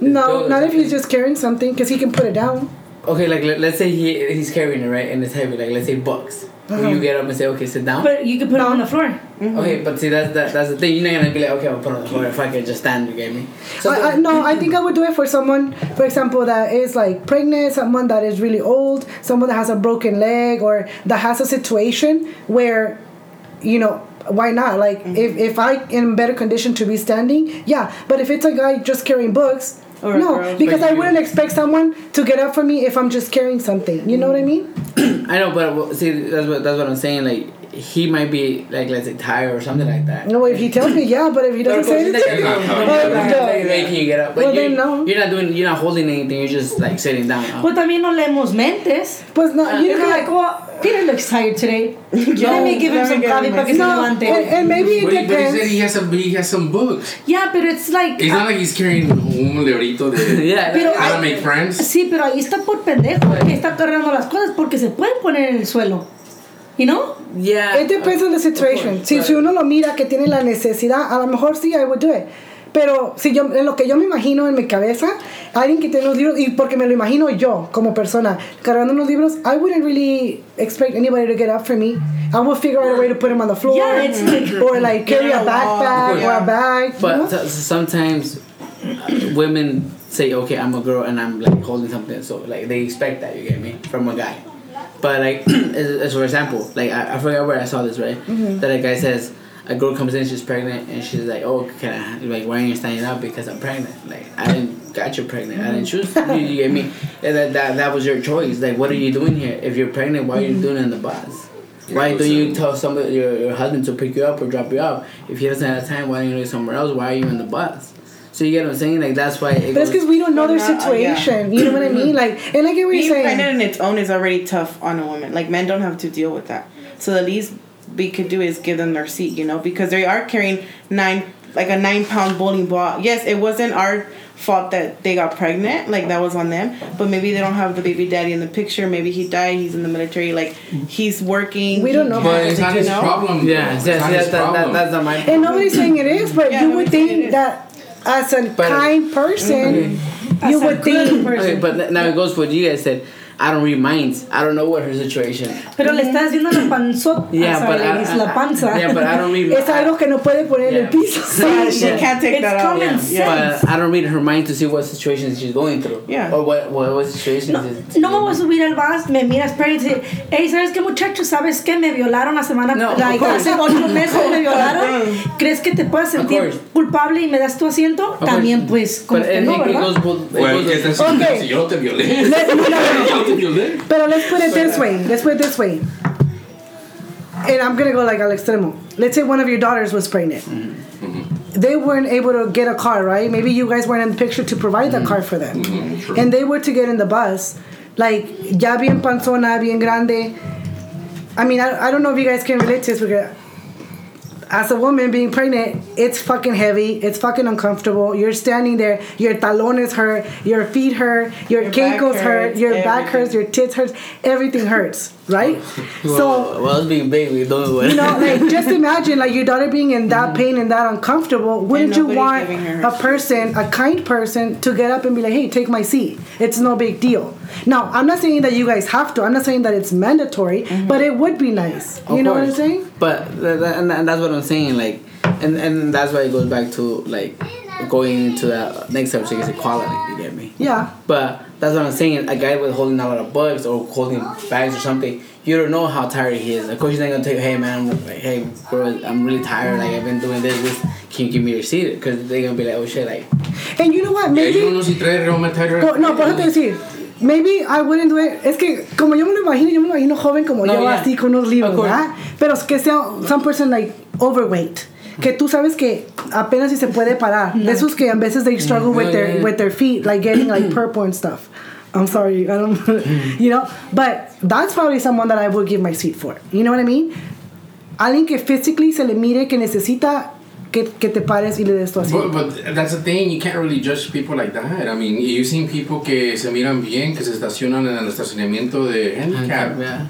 This No, bill not if he's just carrying something, because he can put it down. Okay, like let, let's say he he's carrying it right, and it's heavy. Like let's say bucks. Will Uh-huh. you get up and say, okay, sit down? But you could put it on the floor. Okay, but see that's that, that's the thing. You're not gonna be like, okay, I'll put it on the floor if I can just stand. You get me? So I, I, no, I think I would do it for someone, for example, that is like pregnant, someone that is really old, someone that has a broken leg, or that has a situation where, you know, why not? Like, Mm-hmm. if, if I in better condition to be standing, yeah. But if it's a guy just carrying books, Or no, girl. because I you- wouldn't expect someone to get up for me if I'm just carrying something. You know what I mean? I know, but see, that's what that's what I'm saying. Like he might be like let's say tired or something like that. No, if he tells me, yeah. But if he doesn't say anything, Making you get up, but Well, you're, then no. you're not doing, you're not holding anything. You're just like sitting down. Pues también no leemos mentes. pues no, ah, you You're know, like, well, Peter looks tired today. Let me give him some coffee him para que se no, and, and maybe it But, he- but he said he has some he has some books. Yeah, but it's like. It's not ah like he's carrying un librito de Yeah, Pero how to I- make friends. Sí, pero ahí está por pendejo que está cargando las cosas porque se pueden poner en el suelo. You know? yeah. It depends on the situation. course, Si, si uno lo mira que tiene la necesidad, a lo mejor sí, I would do it. Pero si yo, en lo que yo me imagino en mi cabeza, alguien que tiene los libros, y porque me lo imagino yo como persona, cargando unos libros, I wouldn't really expect anybody to get up for me. I would figure out a way to put them on the floor. Yeah, it's like- or like carry a backpack or a bag. you But know? sometimes uh, women say, okay, I'm a girl and I'm like holding something. So like they expect that, you get me, from a guy. But like, as, as for example, like I, I forgot where I saw this, right? Mm-hmm. That a guy says, a girl comes in, she's pregnant, and she's like, oh, can I, like, why aren't you standing up? Because I'm pregnant. Like, I didn't got you pregnant. I didn't choose you, you get me? And that, that, that was your choice. Like, what are you doing here? If you're pregnant, why are you mm-hmm. doing it in the bus? Why Yeah, don't you um, tell somebody your, your husband to pick you up or drop you off? If he doesn't have time, why don't you do somewhere else? Why are you in the bus? So you get what I'm saying? Like that's why. It But it's because we don't know their Well, not- uh, yeah. situation. You know what I mean? Like, and I get what Being you're saying. pregnant in its own is already tough on a woman. Like men don't have to deal with that. So the least we could do is give them their seat, you know, because they are carrying nine like a nine pound bowling ball. Yes, it wasn't our fault that they got pregnant, like that was on them. But maybe they don't have the baby daddy in the picture. Maybe he died. He's in the military. Like he's working. We don't know. But can't, it's not you his know? problem. Yeah, though. It's yeah, not yeah his that, that, problem. that's not my And nobody's saying it is, but Yeah, you would nobody's saying it think that as a But- kind person, As you a would good think. person. Okay, but now it goes for what you guys said. I don't read minds. I don't know what her situation. Pero le estás viendo la panzota. Yeah, sorry, but I, la panza. Yeah, but I don't read. Es algo que no puede poner en el Yeah. piso. Yeah, she Yeah. can't take It's that out. common Yeah. sense. Yeah. But I don't read her mind to see what situations she's going through. Yeah. Or what what, what situations. No, is- no me voy a subir al bus, me miras y dice, hey, ¿sabes qué muchacho? ¿Sabes qué? Me violaron la semana, No, of like, course. hace ocho meses me violaron. ¿Crees que te puedas sentir culpable y me das tu asiento? Of course. También, pues, como But que it, no, it ¿verdad? goes both. it Güey, goes ¿qué both- tal si- Okay. si yo no te violé? But let's put it this way. Let's put it this way. And I'm gonna go like al extremo. Let's say one of your daughters was pregnant. They weren't able to get a car, right? Maybe you guys weren't in the picture to provide the car for them. true. And they were to get in the bus, like ya bien panzona, bien grande. I mean, I, I don't know if you guys can relate to this because as a woman being pregnant, it's fucking heavy. It's fucking uncomfortable. You're standing there. Your talones hurt. Your feet hurt. Your, Your cankles hurt. Your back hurts. Your tits hurts. Everything hurts, right? Well, so well, it's being big. We don't. you know, like just imagine like your daughter being in that pain and that uncomfortable. Wouldn't you want giving her her a person, a kind person, to get up and be like, "Hey, take my seat. It's no big deal." Now, I'm not saying that you guys have to. I'm not saying that it's mandatory, Mm-hmm. but it would be nice. You Of know what I'm saying? But th- th- and, and that's what I'm saying. Like, and and that's why it goes back to like going into that next subject is equality. You get me? Yeah. But that's what I'm saying. A guy with holding a lot of bugs or holding bags or something, you don't know how tired he is. Of course, you're not gonna tell you, "Hey, man, like, hey, bro, I'm really tired. Like, I've been doing this. This. Can you give me your seat?" Because they're gonna be like, "Oh shit!" Like, And you know what? Maybe. yo no sé si trae reumatoid no, por eso te decir. Maybe I wouldn't do it. Es que como yo me lo imagino, yo me lo imagino joven como No, yo, yeah. así con unos libros, ¿verdad? Pero es que sea some person like overweight. Que tú sabes que apenas si se puede parar. De esos que a veces they struggle with No, their yeah, yeah. with their feet, like getting like purple and stuff. I'm sorry, I don't, you know. But that's probably someone that I would give my seat for. You know what I mean? Alguien que physically se le mire que necesita que, que te pares y le des tu asiento. But, but that's the thing, you can't really judge people like that. I mean, you've seen people que se miran bien, que se estacionan en el estacionamiento de handicap. yeah.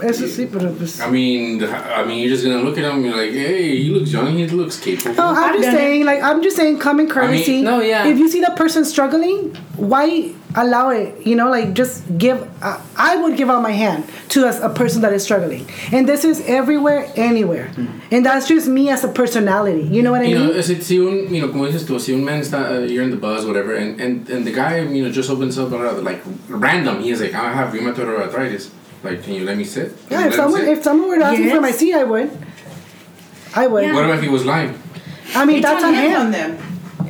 Eso sí, pero pues. I mean, I mean, you're just gonna look at him and you're like, hey, he looks young, he looks capable. No, I'm I've just done it. saying, like, I'm just saying, common courtesy. no, yeah. If you see that person struggling, why allow it? You know, like, just give. Uh, I would give out my hand to a, a person that is struggling, and this is everywhere, anywhere, and that's just me as a personality. You know what I you mean? know, si, si un, you know, como dices tú, si un man está, uh, you're in the bus, whatever, and, and, and the guy, you know, just opens up, like, random, he's like, I have rheumatoid arthritis. Like, can you let me sit? Can yeah, if someone sit? if someone were to ask me for my seat, I would. I would. Yeah. What if he was lying? I mean, that's on him him. on them.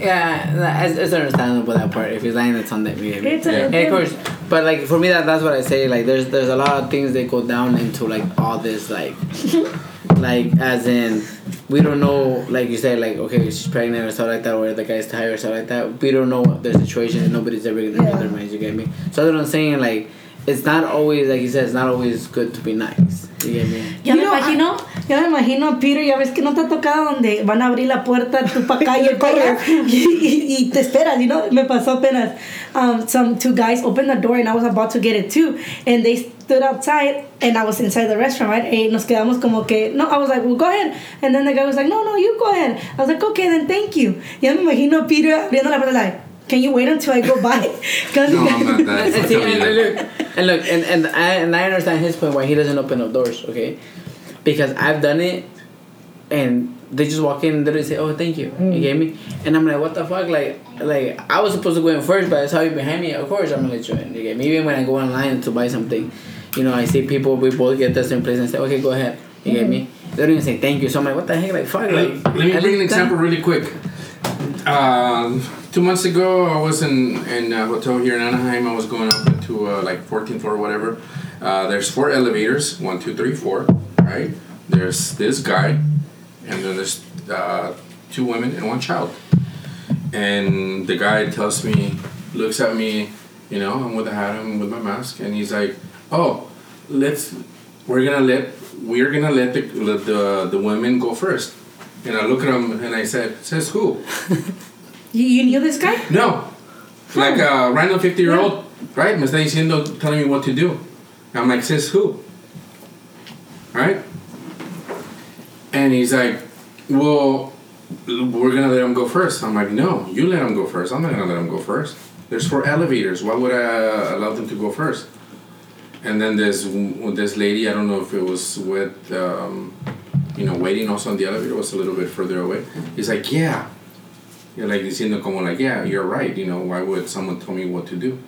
Yeah, it's, it's understandable that part. If he's lying, it's on that behavior. It's a- Yeah. And of course, but like for me, that that's what I say. Like, there's there's a lot of things that go down into like all this, like, like as in, we don't know, like you said, like okay, she's pregnant or stuff like that, or the guy's tired or stuff like that. We don't know their situation, and nobody's ever gonna Yeah. read their minds. You get me? So that's what I'm saying. Like, it's not always like you said. It's not always good to be nice. You get me? Ya You me know, I- imagino, ya me imagino a Peter, ya ves que no te ha tocado donde van a abrir la puerta tú para acá y él para allá y, y, y te esperas, you know? Me pasó apenas. Um, some two guys opened the door and I was about to get it too, and they stood outside and I was inside the restaurant, right? Y nos quedamos como que, no, I was like, well, go ahead. And then the guy was like, no, no, you go ahead. I was like, okay, then thank you. Ya me imagino a Peter abriendo la puerta, like, can you wait until I go by? 'Cause- No, I'm not that. and, see, and, and look, and look, and, and I and I understand his point why he doesn't open up doors, okay? Because I've done it, and they just walk in and they say, "Oh, thank you," you get me? And I'm like, "What the fuck?" Like, like I was supposed to go in first, but I saw you behind me. Of course, I'm gonna let you in. You get me? Even when I go online to buy something, you know, I see people we both get the same place and say, "Okay, go ahead." You get me? They don't even say thank you. So I'm like, "What the heck?" Like, fuck. Let, Like, let me bring an least example really quick. Um, two months ago, I was in in a hotel here in Anaheim. I was going up to uh, like 14th floor or whatever. Uh, there's four elevators, one, two, three, four. Right. There's this guy, and then there's uh, two women and one child. And the guy tells me, looks at me, you know, I'm with a hat, I'm with my mask, and he's like, "Oh, let's, we're gonna let we're gonna let the the the women go first. And I look at him and I said, says who? You, you knew this guy? No, like a random fifty year old, right? Me está diciendo, telling me what to do. I'm like, says who? Right? And he's like, well, we're gonna let him go first. I'm like, no, you let him go first. I'm not gonna let him go first. There's four elevators. Why would I allow them to go first? And then there's this lady. I don't know if it was with, um, you know, waiting also on the elevator was a little bit further away. He's like, yeah. You're like diciendo como like, yeah, you're right. You know, why would someone tell me what to do?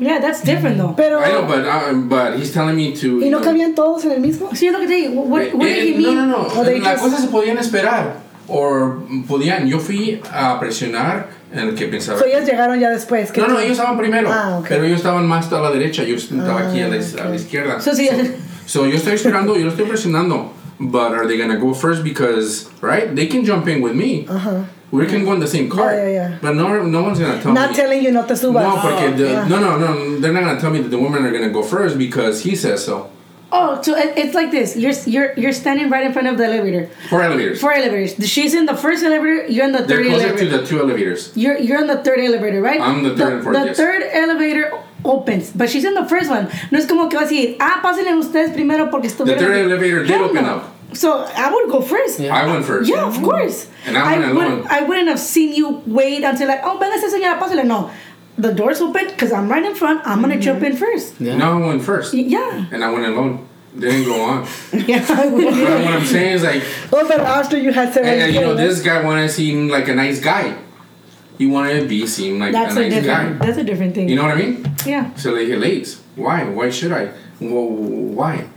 Yeah, that's different though. Pero, I know, but um, but he's telling me to. ¿y no know, cabían todos en el mismo? Sí, es lo que te digo. What, what Eh, did he eh, no, mean? no, no. O they Las just- cosas se podían esperar. O podían. Yo fui a presionar en el que pensaba. So ellos llegaron ya después. No, no, tú- ellos estaban primero. Ah, ok. Pero ellos estaban más a la derecha. Yo estaba aquí a la, a la izquierda. So, sí, So yo estoy esperando, yo lo estoy presionando. But are they gonna go first because right? They can jump in with me. Uh-huh. We can go in the same car. Yeah, yeah, yeah. But no, no one's gonna tell Not me. Not telling you not to subas. no, porque the, yeah. no, no, no. They're not gonna tell me that the women are gonna go first because he says so. Oh, so it's like this. You're you're you're standing right in front of the elevator. Four elevators. Four elevators. She's in the first elevator. You're in the third. They're third closer elevator. to the two elevators. You're you're in the third elevator, right? I'm the third and fourth, The yes. third elevator opens, but she's in the first one. No es como que va a decir, ah, pásenle ustedes primero porque The estuvieron. third elevator did open up. So I would go first. Yeah. I went first. Yeah, of mm. course. And I went wouldn't, alone. I wouldn't have seen you wait until like, oh, véngase señora, pásale. No, the door's open because I'm right in front. I'm gonna jump in mm. first. Yeah. No, I went first. Yeah. And I went alone. Didn't go on. Yeah. But what I'm saying is like, Oh, but after you had seven and, and, you know, this guy wanted to seem like a nice guy. He wanted to be seen like That's a a nice guy. That's a different thing. You know what I mean? Yeah. So like, late. Why? Why should I? Well, why?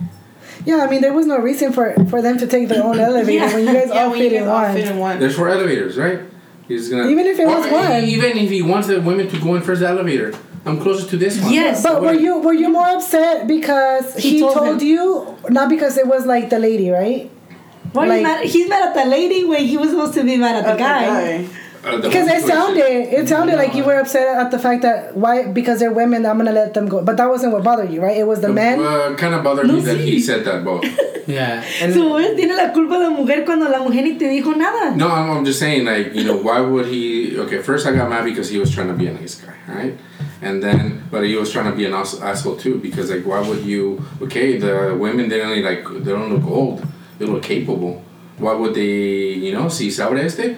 Yeah, I mean, there was no reason for for them to take their own elevator Yeah. when you guys Yeah, all when fit you in all one. fit in one. There's four elevators, right? He's gonna. Even if it was Or one. Even if he wants the women to go in first elevator, I'm closer to this one. Yes. But were you were you more upset because He he, told told, you, not because it was like the lady, right? Why are Like- you mad? He's mad at the lady when he was supposed to be mad at the Of the guy. Guy. Uh, the Because it sounded it sounded like you were upset at the fact that why because they're women I'm gonna let them go, but that wasn't what bothered you, right? It was the men. Uh, kind of bothered No, me that he said that, but Yeah. And So. Tiene la culpa la mujer cuando la mujer ni te dijo nada. no, I'm, I'm just saying, like, you know, why would he? Okay, first I got mad because he was trying to be a nice guy, right? And then, but he was trying to be an ass- asshole too because, like, why would you? Okay, the women they only like they don't look old, they look capable. Why would they? You know, si se abre este,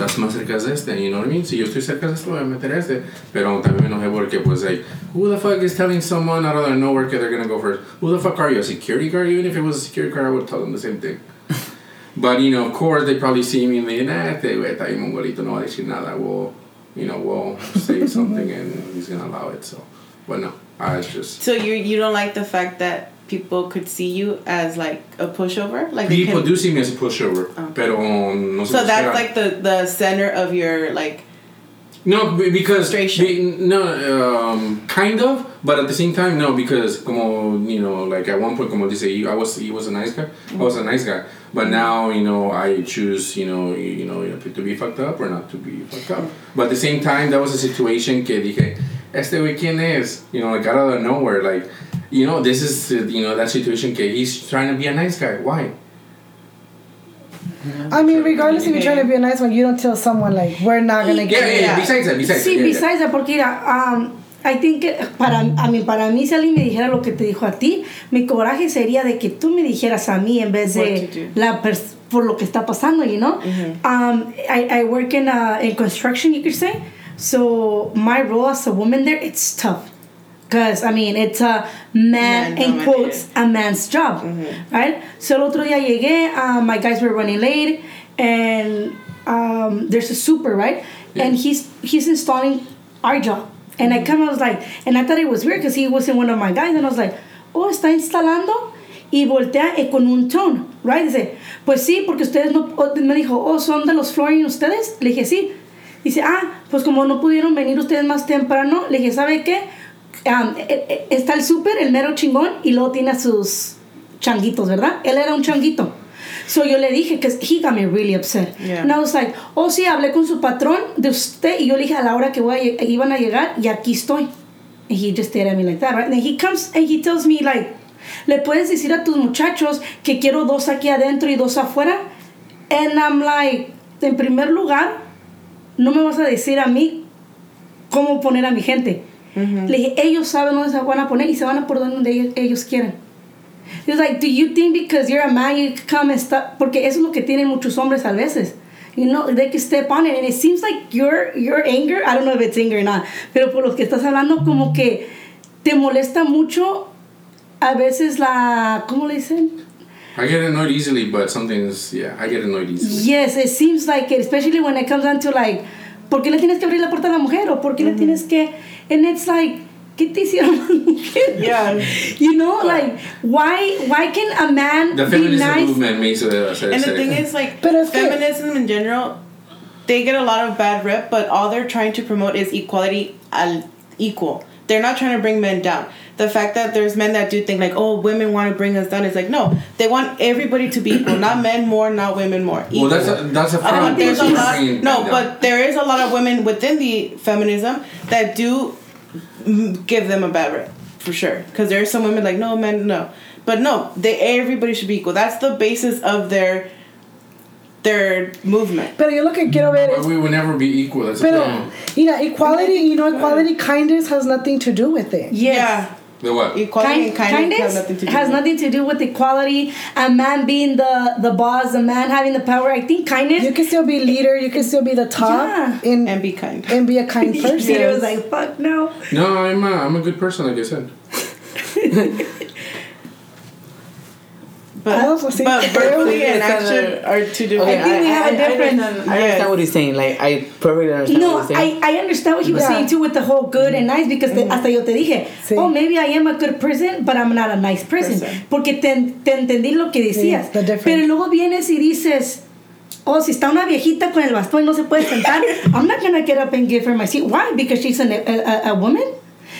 estás más cerca de este, you know what I mean? Si yo estoy cerca de este, voy a meter este. Pero también me enojé porque, pues, like, who the fuck is telling someone out of nowhere que they're gonna go first? Who the fuck are you? A security guard? Even if it was a security guard, I would tell them the same thing. But, you know, of course, they probably see me and they, nah, este güey está bien mongolito, no va a decir nada. We'll, you know, we'll say something and he's gonna allow it, so. But no, I was just. So you you don't like the fact that people could see you as like a pushover, like People do see me as a pushover, Oh. pero no So that's like the the center of your like. No, because be- no, um, kind of, but at the same time, no, because como you know, like at one point, como dice, you- I was he was a nice guy, I was a nice guy, but now you know I choose you know you, you know to be fucked up or not to be fucked up. But at the same time, that was a situation que dije, este güey quién es, you know, like out of nowhere, like you know, this is you know that situation que he's trying to be a nice guy. Why? I mean, regardless if you're trying to be a nice one, you don't tell someone like we're not gonna Yeah, get yeah. Yeah. Besides that, besides Sí, that, yeah, yeah. besides that, porque mira, um, I think que para, a mí, para mí, si alguien me dijera lo que te dijo a ti, mi coraje sería de que tú me dijeras a mí en vez de la pers- por lo que está pasando, you know? um, I, I work in, uh, in construction, you could say. So my role as a woman there, it's tough. Because, I mean, it's a man, Man in quotes, a man's job, right? So el otro día llegué, uh, my guys were running late, and um, there's a super, right? And he's he's installing our job. And I kind of was like, and I thought it was weird because he wasn't one of my guys, and I was like, oh, está instalando y voltea eh, con un tone, right? Dice, pues sí, porque ustedes no, o- me dijo, oh, son de los flooring ustedes. Le dije, sí. Dice, ah, pues como no pudieron venir ustedes más temprano, le dije, ¿sabe qué? Eh, está el súper, el mero chingón, y luego tiene a sus changuitos, ¿verdad? Él era un changuito. So yo le dije, because he got me really upset. Yeah. And I was like, oh sí, hablé con su patrón de usted, y yo le dije a la hora que voy a iban a llegar, y aquí estoy. And he just stared at me like that, right? And then he comes and he tells me like, Le puedes decir a tus muchachos que quiero dos aquí adentro y dos afuera. And I'm like, en primer lugar, no me vas a decir a mí cómo poner a mi gente. Le dije, ellos saben dónde se van a poner y se van a poner donde ellos, ellos. He was like, do you think because you're a man you come and stop? Porque eso es lo que tienen muchos hombres a veces. You know, they can step on it and it seems like your, your anger, I don't know if it's anger or not, pero por lo que estás hablando como que te molesta mucho a veces la, ¿cómo le dicen? I get annoyed easily, but something's yeah, I get annoyed easily. Yes, it seems like it, especially when it comes down to like, ¿por qué le tienes que abrir la puerta a la mujer? ¿O por qué le tienes que...? And it's like, ¿qué te hicieron las mujeres? Yeah. You know, like, why, why can a man The be feminism nice? movement makes it. And the thing is, like, But es que- feminism in general, they get a lot of bad rep, but all they're trying to promote is equality al equal. They're not trying to bring men down. The fact that there's men that do think like, oh, women want to bring us down, is like, no, they want everybody to be equal, not men more, not women more. well, that's a, equal. that's a I front. think there's a lot. No, but there is a lot of women within the feminism that do give them a bad rep for sure. Because there are some women like no men, no, but no, they everybody should be equal. That's the basis of their their movement. Pero yo lo que quiero ver But es. we will never be equal. That's the Pero, problem. you know, equality, you know, equality, kindness has nothing to do with it. Yes. Yeah, The what? equality Kind, and kindness, kindness nothing to do. has with nothing to do with equality. A man being the the boss, a man having the power. I think kindness. You can still be leader, you can still be the top, Yeah. and, and be kind. and be a kind person. Peter was like, "Fuck no." No, I'm a, I'm a good person, like I said. But, I also think- but verbally and action are two different. Okay, think we have a I, different- understand, I Yes. understand what he's saying. Like, I perfectly understand No, what he's saying. I, I understand what he was Yeah. saying too with the whole good and nice because te- hasta yo te dije, Sí. oh, maybe I am a good person, but I'm not a nice person. Person. Porque te, te entendí lo que decías. the difference. Pero luego vienes y dices, oh, si está una viejita con el bastón y no se puede sentar, I'm not going to get up and give her my seat. Why? Because she's an, a, a, a woman?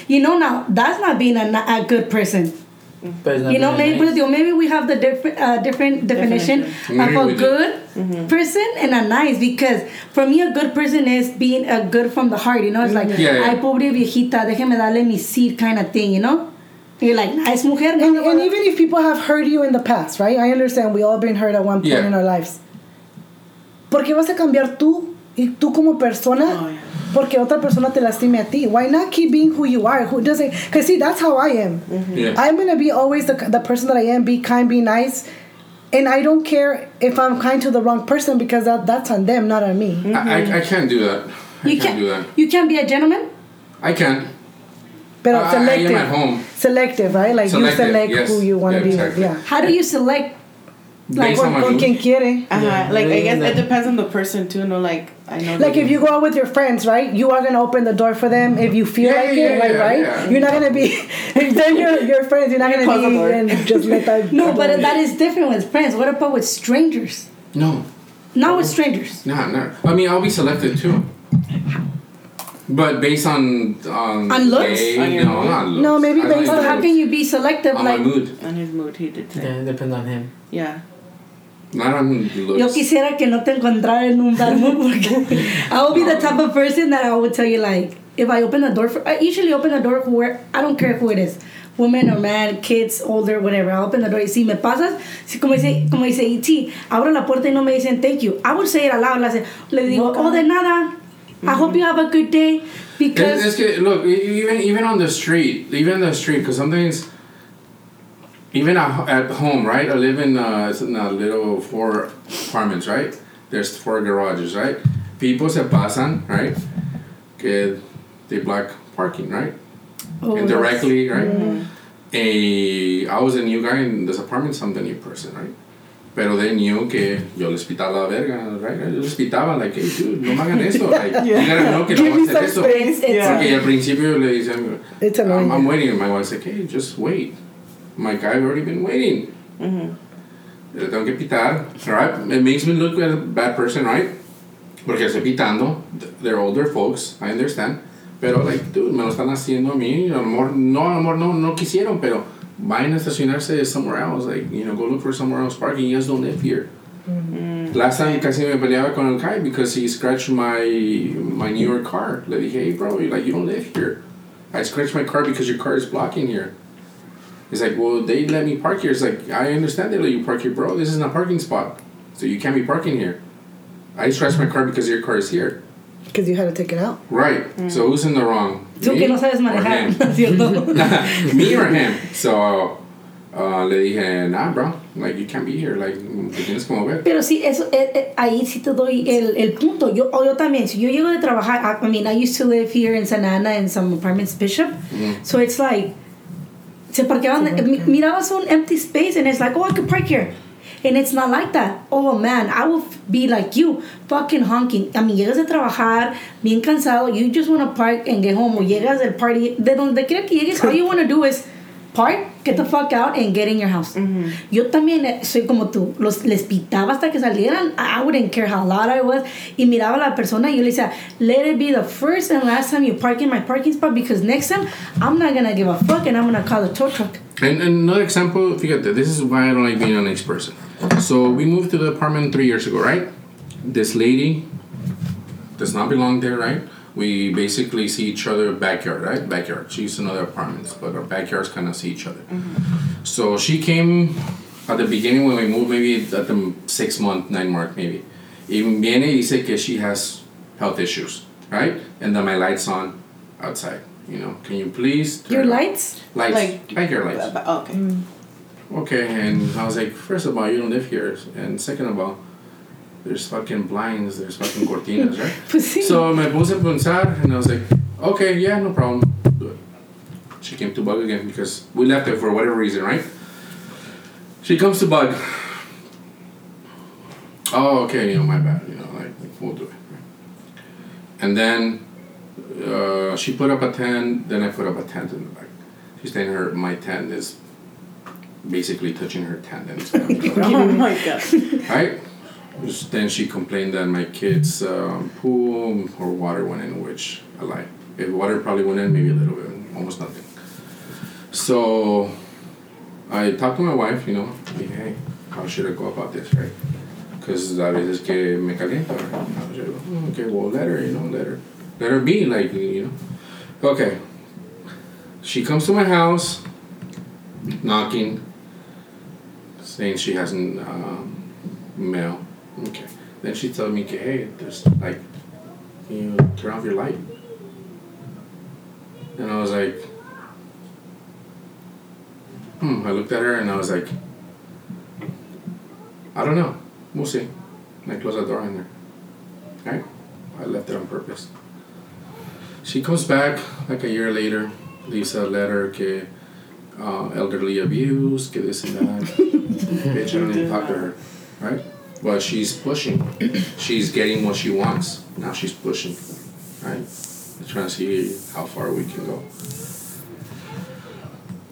You know, now, that's not being a, a good person. But it's not You know, maybe, nice. digo, maybe we have the different uh, different definition, Definition. of Agree a with you. good person and a nice because for me a good person is being a good from the heart. You know, it's like Yeah, yeah. ay pobre viejita, déjeme darle mi seat kind of thing. You know, you're like nice mujer. And, and even if people have hurt you in the past, right? I understand we all been hurt at one point Yeah. in our lives. ¿Por qué vas a cambiar tú y tú como persona? Oh, yeah. Porque otra persona te lastime a ti. Why not keep being who you are? Who doesn't? Because see, that's how I am. Yeah. I'm gonna be always the, the person that I am. Be kind, be nice, and I don't care if I'm kind to the wrong person because that that's on them, not on me. I, I, I can't do that. I you can't do that. You can't be a gentleman. I can. But I- I am selective, at home. selective, right? Like Selective, you select yes. who you want to Yeah, be exactly. with. Yeah. How do you select? Like, Based on my Con mood. quien quiere. Uh-huh. Yeah, like I guess it depends on the person too. No, like I know. Like if you go out with your friends, right? You are gonna open the door for them if you feel Yeah, like yeah, it, like yeah, right? yeah. You're not gonna be if they're your, your friends, you're not gonna Close be door. and just let that No, but that is different with friends. What about with strangers? No, Not with strangers. nah, nah. I mean, I'll be selective too. But based on on, On looks? day- On your no, mood? not looks. No, maybe I based like But on- how can you be selective? on like my mood, on his mood, he did say. Yeah, it depends on him. Yeah. Yo quisiera que no te encontrara en un bad mood porque I will be the type of person that I would tell you like if I open the door for I usually open the door where I don't care who it is woman or man kids older whatever. I open the door y si me pasas si como dice como dice E.T. abro la puerta y no me dicen thank you. I would say it aloud le, le digo oh de nada. I hope you have a good day. Because It's, it's, look, e- even even on the street, even on the street, because sometimes, even at, at home, right? I live in, uh, it's in a little four apartments, right? There's four garages, right? People se pasan, right? Que they block parking, right? oh, Indirectly, right? Eh, I was a new guy in this apartment, so I'm the new person, right? Pero they knew que yo les pitaba la verga, right? Yo les pitaba, like, hey, dude, no me hagan esto. Like, you gotta know que no voy a hacer esto. space. It's- it's- Porque al principio le dicen, I'm. I'm waiting, and my wife's like, hey, just wait. I'm like, I've already been waiting. Le tengo que pitar, right? It makes me look like a bad person, right? Porque estoy pitando. They're older folks, I understand. Pero, like, dude, me lo están haciendo a mí. A lo no, a lo mejor no, no quisieron, pero vayan a estacionarse somewhere else. Like, you know, go look for somewhere else parking. You guys don't live here. Mm-hmm. Last time casi me peleaba con el Kai because he scratched my my newer car. Le dije, hey bro, like you don't live here. I scratched my car because your car is blocking here. He's like, well, they let me park here. It's like, I understand they let you park here, bro. This isn't a parking spot. So you can't be parking here. I scratched my car because your car is here. Because you had to take it out. Right. So who's in the wrong? Tú Me que no sabes or manejar, him? ¿no cierto? me or him. So uh, le dije, nah, bro. Like, you can't be here. Like, te tienes que mover. Pero sí, eso, eh, eh, ahí sí te doy el, el punto. Yo, o yo también, si yo llego de trabajar, I, I mean, I used to live here in Santa Ana in some apartments, Bishop. Mm-hmm. So it's like, se parqueaban, Se mi- parquean. mirabas un empty space and it's like, oh, I could park here. And it's not like that. Oh man, I will be like you, fucking honking. I mean, llegas de trabajar, bien cansado, you just want to park and get home. O llegas del party, de donde quiera que llegues, all you want to do is park, get the fuck out, and get in your house. Mm-hmm. Yo también soy como tú. Los, les pitaba hasta que salieran. I I wouldn't care how loud I was. Y miraba a la persona y yo le decía, let it be the first and last time you park in my parking spot because next time I'm not gonna give a fuck and I'm gonna call the tow truck. And, and another example, fíjate, this is why I don't like being a nice person. So we moved to the apartment three years ago, right? This lady does not belong there, right? We basically see each other backyard, right? Backyard. She's in other apartments, but our backyards kind of see each other. Mm-hmm. So she came at the beginning when we moved, maybe at the six month, nine mark, maybe. Even viene y dice que she has health issues, right? And then my lights on outside. You know, can you please? turn Your lights? Lights. Like- backyard lights. Okay. Mm. Okay, and I was like, first of all, you don't live here, and second of all, there's fucking blinds, there's fucking cortinas, right? Pues sí. So me puse a pensar, and I was like, okay, yeah, no problem, do it. She came to bug again because we left her for whatever reason, right? She comes to bug. Oh, okay, you know, my bad, you know, like, we'll do it. And then uh, she put up a tent, then I put up a tent in the back. She's saying her, my tent is basically touching her tent, and it's Oh my god. Right? Just- Then she complained that my kids' um, pool or water went in, which I lied. If water probably went in, maybe a little bit, almost nothing. So I talked to my wife, you know, hey, how should I go about this, right? Because a veces que me calienta? "Oh, Okay, well, let her, you know, let her, let her be, like, you know. Okay. She comes to my house, knocking, saying she hasn't um, mail. Okay. Then she told me, hey, there's like, can you turn off your light? And I was like, hmm. I looked at her and I was like, I don't know. We'll see. And I closed the door on her. Right? I left it on purpose. She comes back like a year later, leaves a letter que uh, elderly abuse, que this and that. Bitch, I don't even talk to her, right? But she's pushing. She's getting what she wants. Now she's pushing, right? trying to see how far we can go.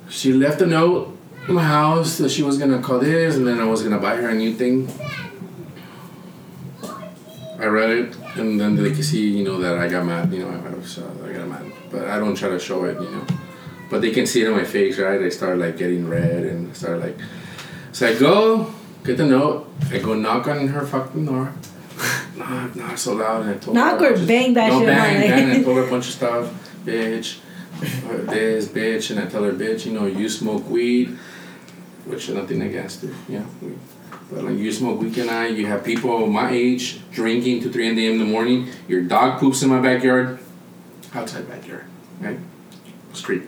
She left a note in my house that she was gonna call this, and then I was gonna buy her a new thing. I read it, and then they could see, you know, that I got mad. You know, I was, uh, I got mad, but I don't try to show it, you know. But they can see it on my face, right? I start like getting red, and start like. So I go get the note. I go knock on her fucking door. knock, knock so loud, and I told Knock her a or bang that no, shit, bang, bang. I told her a bunch of stuff, bitch. This bitch, and I tell her, bitch, you know, you smoke weed, which nothing against it, yeah. we- But like you smoke weed and I, you have people my age drinking to three in the in the morning. Your dog poops in my backyard, outside backyard, right, street.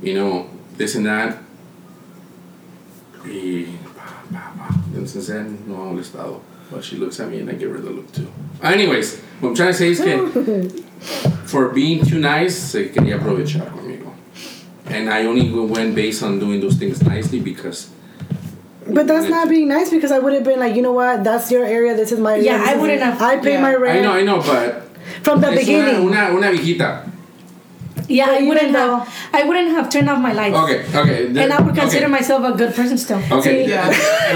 You know this and that. Y since then, no ha molestado. But she looks at me and I give her the look too. Anyways, what I'm trying to say is que for being too nice, se quería aprovechar conmigo. And I only went based on doing those things nicely because But that's not being nice because I would have been like, you know what, that's your area, this is my area. Yeah, I wouldn't have- I pay yeah. my rent I know, I know, but from the beginning. Una, una, una viejita. Yeah, I wouldn't though- have. I wouldn't have turned off my lights. Okay, okay. the- And I would consider okay. myself a good person still. Okay. Yeah.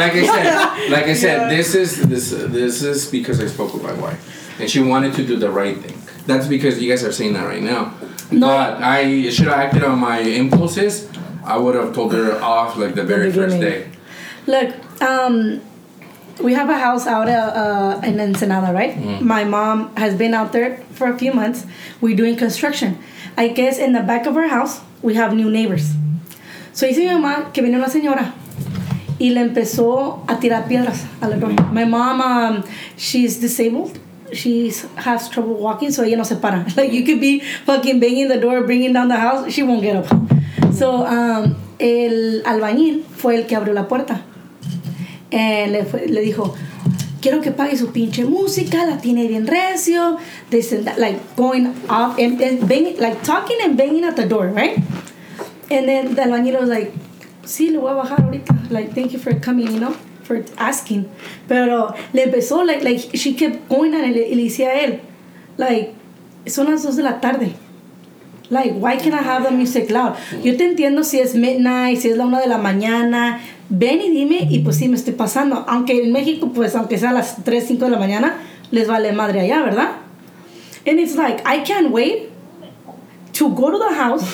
Like I said, like I said, Yeah. this is this this is because I spoke with my wife, and she wanted to do the right thing. That's because you guys are saying that right now. No. But I should have acted on my impulses. I would have told her off like the very first day. Look, um, we have a house out uh, uh, in Ensenada, right? My mom has been out there for a few months. We're doing construction. I guess in the back of our house, we have new neighbors. So dice mi mamá que viene una señora y le empezó a tirar piedras a la door. My mom, um, she's disabled. She has trouble walking, so ella no se para. Like you could be fucking banging the door, bringing down the house, she won't get up. So um, el albañil fue el que abrió la puerta. Eh, le, dijo, quiero que pague su pinche música, la tiene bien recio, this that, like going off and, and banging, like talking and banging at the door, right? And then the albañil was like, sí, le voy a bajar ahorita, like thank you for coming, you know, for asking. Pero le empezó, like, like she kept going y le, y le decía a él, like, son las dos de la tarde. Like, why can't I have the music loud? Yo te entiendo si es midnight, si es la una de la mañana. Ven y dime, y pues sí me estoy pasando. Aunque en México, pues aunque sea las 3, 5 de la mañana, les vale madre allá, ¿verdad? And it's like, I can't wait to go to the house,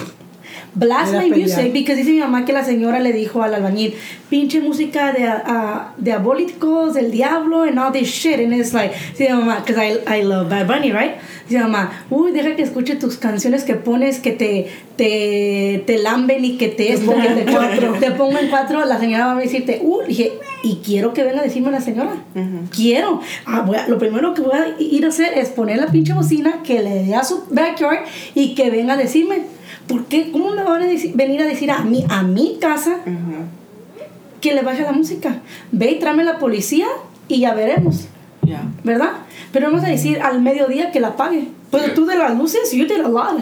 blast my pelear. music, because dice mi mamá que la señora le dijo al albañil, pinche música de uh, diabólicos, del diablo, and all this shit. And it's like, dice mi mamá, because I, I love Bad Bunny, right? Dice mi mamá, uy, deja que escuche tus canciones que pones que te, te, te lamben y que te esto, que te, cuatro. te pongo en cuatro. La señora va a decirte, uy, dije, y quiero que venga a decirme la señora. Quiero. Ah, a- lo primero que voy a ir a hacer es poner la pinche bocina que le dé a su backyard y que venga a decirme. ¿Por qué? ¿Cómo me van a deci- venir a decir a mí, a mi casa, que le baje la música? Ve y tráeme la policía y ya veremos. Yeah. ¿Verdad? Pero vamos a decir al mediodía que la pague. Pero Yeah. tú de las luces, you did a lot.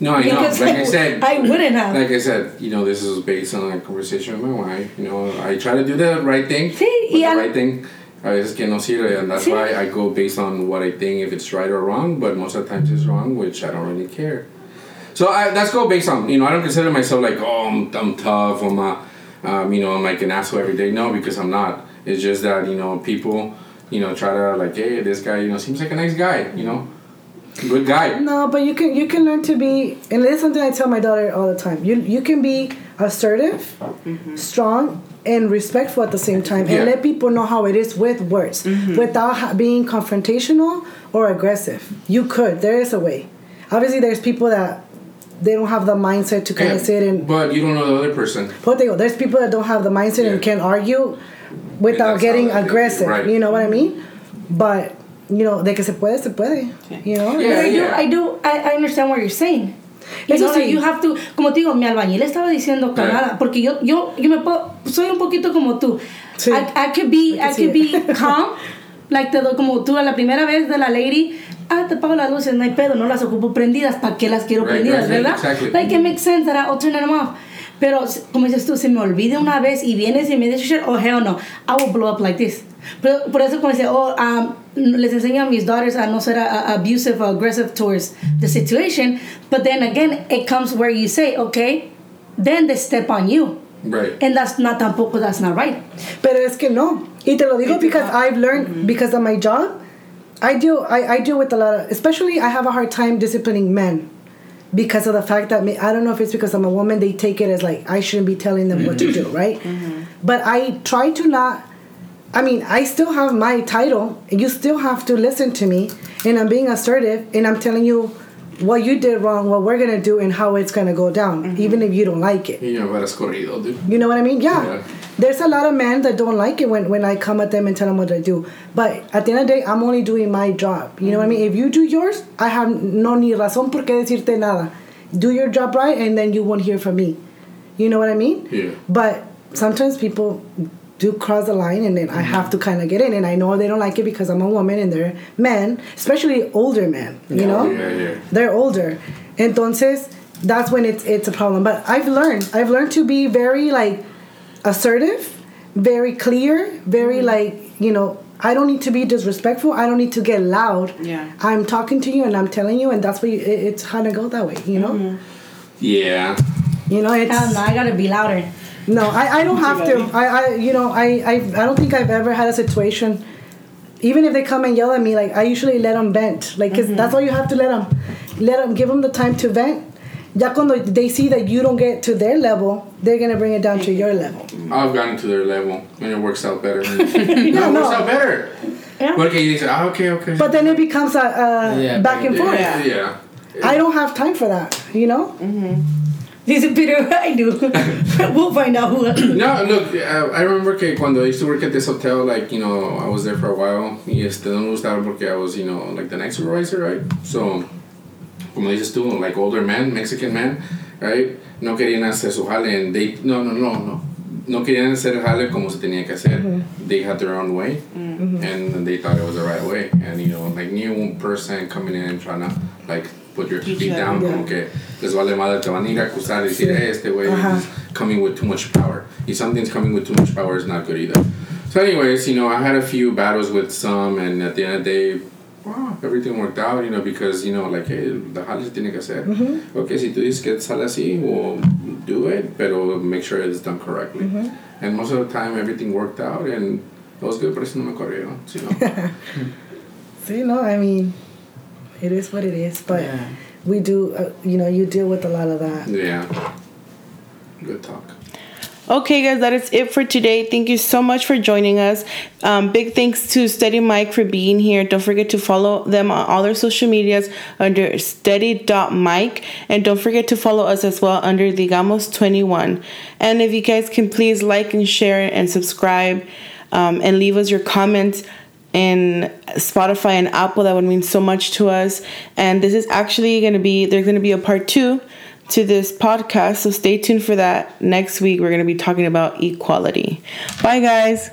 No, I know. Like I said, I wouldn't have. like I said, you know, this is based on a conversation with my wife. You know, I try to do the right thing. Sí, but y the al- right thing a veces que no sirve, and that's Sí. why I go based on what I think if it's right or wrong. But most of the times it's wrong, which I don't really care. So I, that's go based on you know I don't consider myself like oh I'm, I'm tough I'm a, um, you know I'm like an asshole every day no because I'm not it's just that you know people you know try to like hey this guy you know seems like a nice guy you know good guy No, but you can you can learn to be, and this is something I tell my daughter all the time. You you can be assertive, strong, and respectful at the same time, Yeah. and let people know how it is with words, without ha- being confrontational or aggressive. You could. There is a way. Obviously, there's people that they don't have the mindset to kind Yeah, of sit and. but you don't know the other person But they go, there's people that don't have the mindset and Yeah. can argue without getting aggressive. right. You know what I mean? But you know, de que se puede, se puede. You know. Yeah, But I do, yeah. I do, I, I understand what you're saying. You Eso know, like sí. you have to, como te digo, mi albañil estaba diciendo cagada, porque yo, yo, yo me puedo, soy un poquito como tú. Sí. I, I could be, I I can could be calm, like te doy como tú a la primera vez de la lady, ah, te pago las luces, no hay pedo, no las ocupo prendidas, ¿para qué las quiero Right, prendidas, right, verdad? exactly. Like it makes sense that I'll turn them off. Pero, como dices tú, se me olvide una vez y vienes y me dices shit, oh hell no, I will blow up like this. Pero, por eso, como dice, oh, um, les enseño a mis daughters a no ser uh, abusive or aggressive towards the situation. But then again, it comes where you say, okay, then they step on you. Right And that's not tampoco, that's not right. Pero es que no. Y te lo digo It because. I've learned mm-hmm. because of my job. I deal I, I deal with a lot of especially I have a hard time disciplining men because of the fact that me, I don't know if it's because I'm a woman they take it as like I shouldn't be telling them what to mm-hmm. do right mm-hmm. but I try to not I mean I still have my title and you still have to listen to me and I'm being assertive and I'm telling you what you did wrong what we're gonna do and how it's gonna go down mm-hmm. even if you don't like it you know corrido dude you know what I mean? Yeah. Yeah. There's a lot of men that don't like it when, when I come at them and tell them what to do. But at the end of the day, I'm only doing my job. You know what I mean? If you do yours, I have no ni razón por qué decirte nada. Do your job right, and then you won't hear from me. You know what I mean? Yeah. But sometimes people do cross the line, and then I have to kind of get in. And I know they don't like it because I'm a woman and they're men, especially older men. You know? yeah yeah they're older entonces that's when it's it's a problem but i've learned i've learned to be very like assertive very clear very mm-hmm. like you know i don't need to be disrespectful i don't need to get loud Yeah. i'm talking to you and i'm telling you and that's what you, it, it's kind of go that way you know mm-hmm. yeah you know it's Hell no, I gotta be louder. No i, I don't have to. I, I you know I, I i don't think i've ever had a situation even if they come and yell at me like i usually let them vent. Like because that's all you have to let them let them give them the time to vent. Ya cuando they see that you don't get to their level they're gonna bring it down to your level. I've gotten to their level and it works out better. No, Yeah, it no. works out better. Yeah. porque you say ah okay okay. But then it becomes a, a Yeah, back and yeah, forth. yeah, yeah. i don't have time for that you know? Dice Dice Peter, I do. we'll find out who. No, look, uh, I remember que cuando I used to work at this hotel, like, you know, I was there for a while. Y este, no me gustaba porque I was, you know, like the night supervisor, right? So, como dices tú, like older man, Mexican man, right? No querían hacer su jale and they, no, no, no, no. No querían hacer el jale como se tenía que hacer. They had their own way. And they thought it was the right way. And, you know, like new person coming in and trying to, like, put your feet down, Yeah. como que les vale madre, te van a ir a acusar y decir, hey, eh, este güey is coming with too much power. If something's coming with too much power, is not good either. So, anyways, you know, I had a few battles with some, and at the end of the day, wow, everything worked out, you know, because, you know, like, hey, the jale se tiene que hacer. Okay, si tú dices que sale así, well, do it, pero make sure it's done correctly. And most of the time, everything worked out, and it was good, pero eso no me corrieron, you know. See, no, I mean, it is what it is, but Yeah. we do, uh, you know, you deal with a lot of that. yeah. Good talk. Okay, guys, that is it for today. Thank you so much for joining us. Um, big thanks to Steady Mic for being here. Don't forget to follow them on all their social medias under steady.mic. And don't forget to follow us as well under Digamos21. And if you guys can please like and share and subscribe um, and leave us your comments in Spotify and Apple, that would mean so much to us. And this is actually going to be, there's going to be a part two to this podcast. So stay tuned for that. Next week, we're going to be talking about equality. Bye, guys.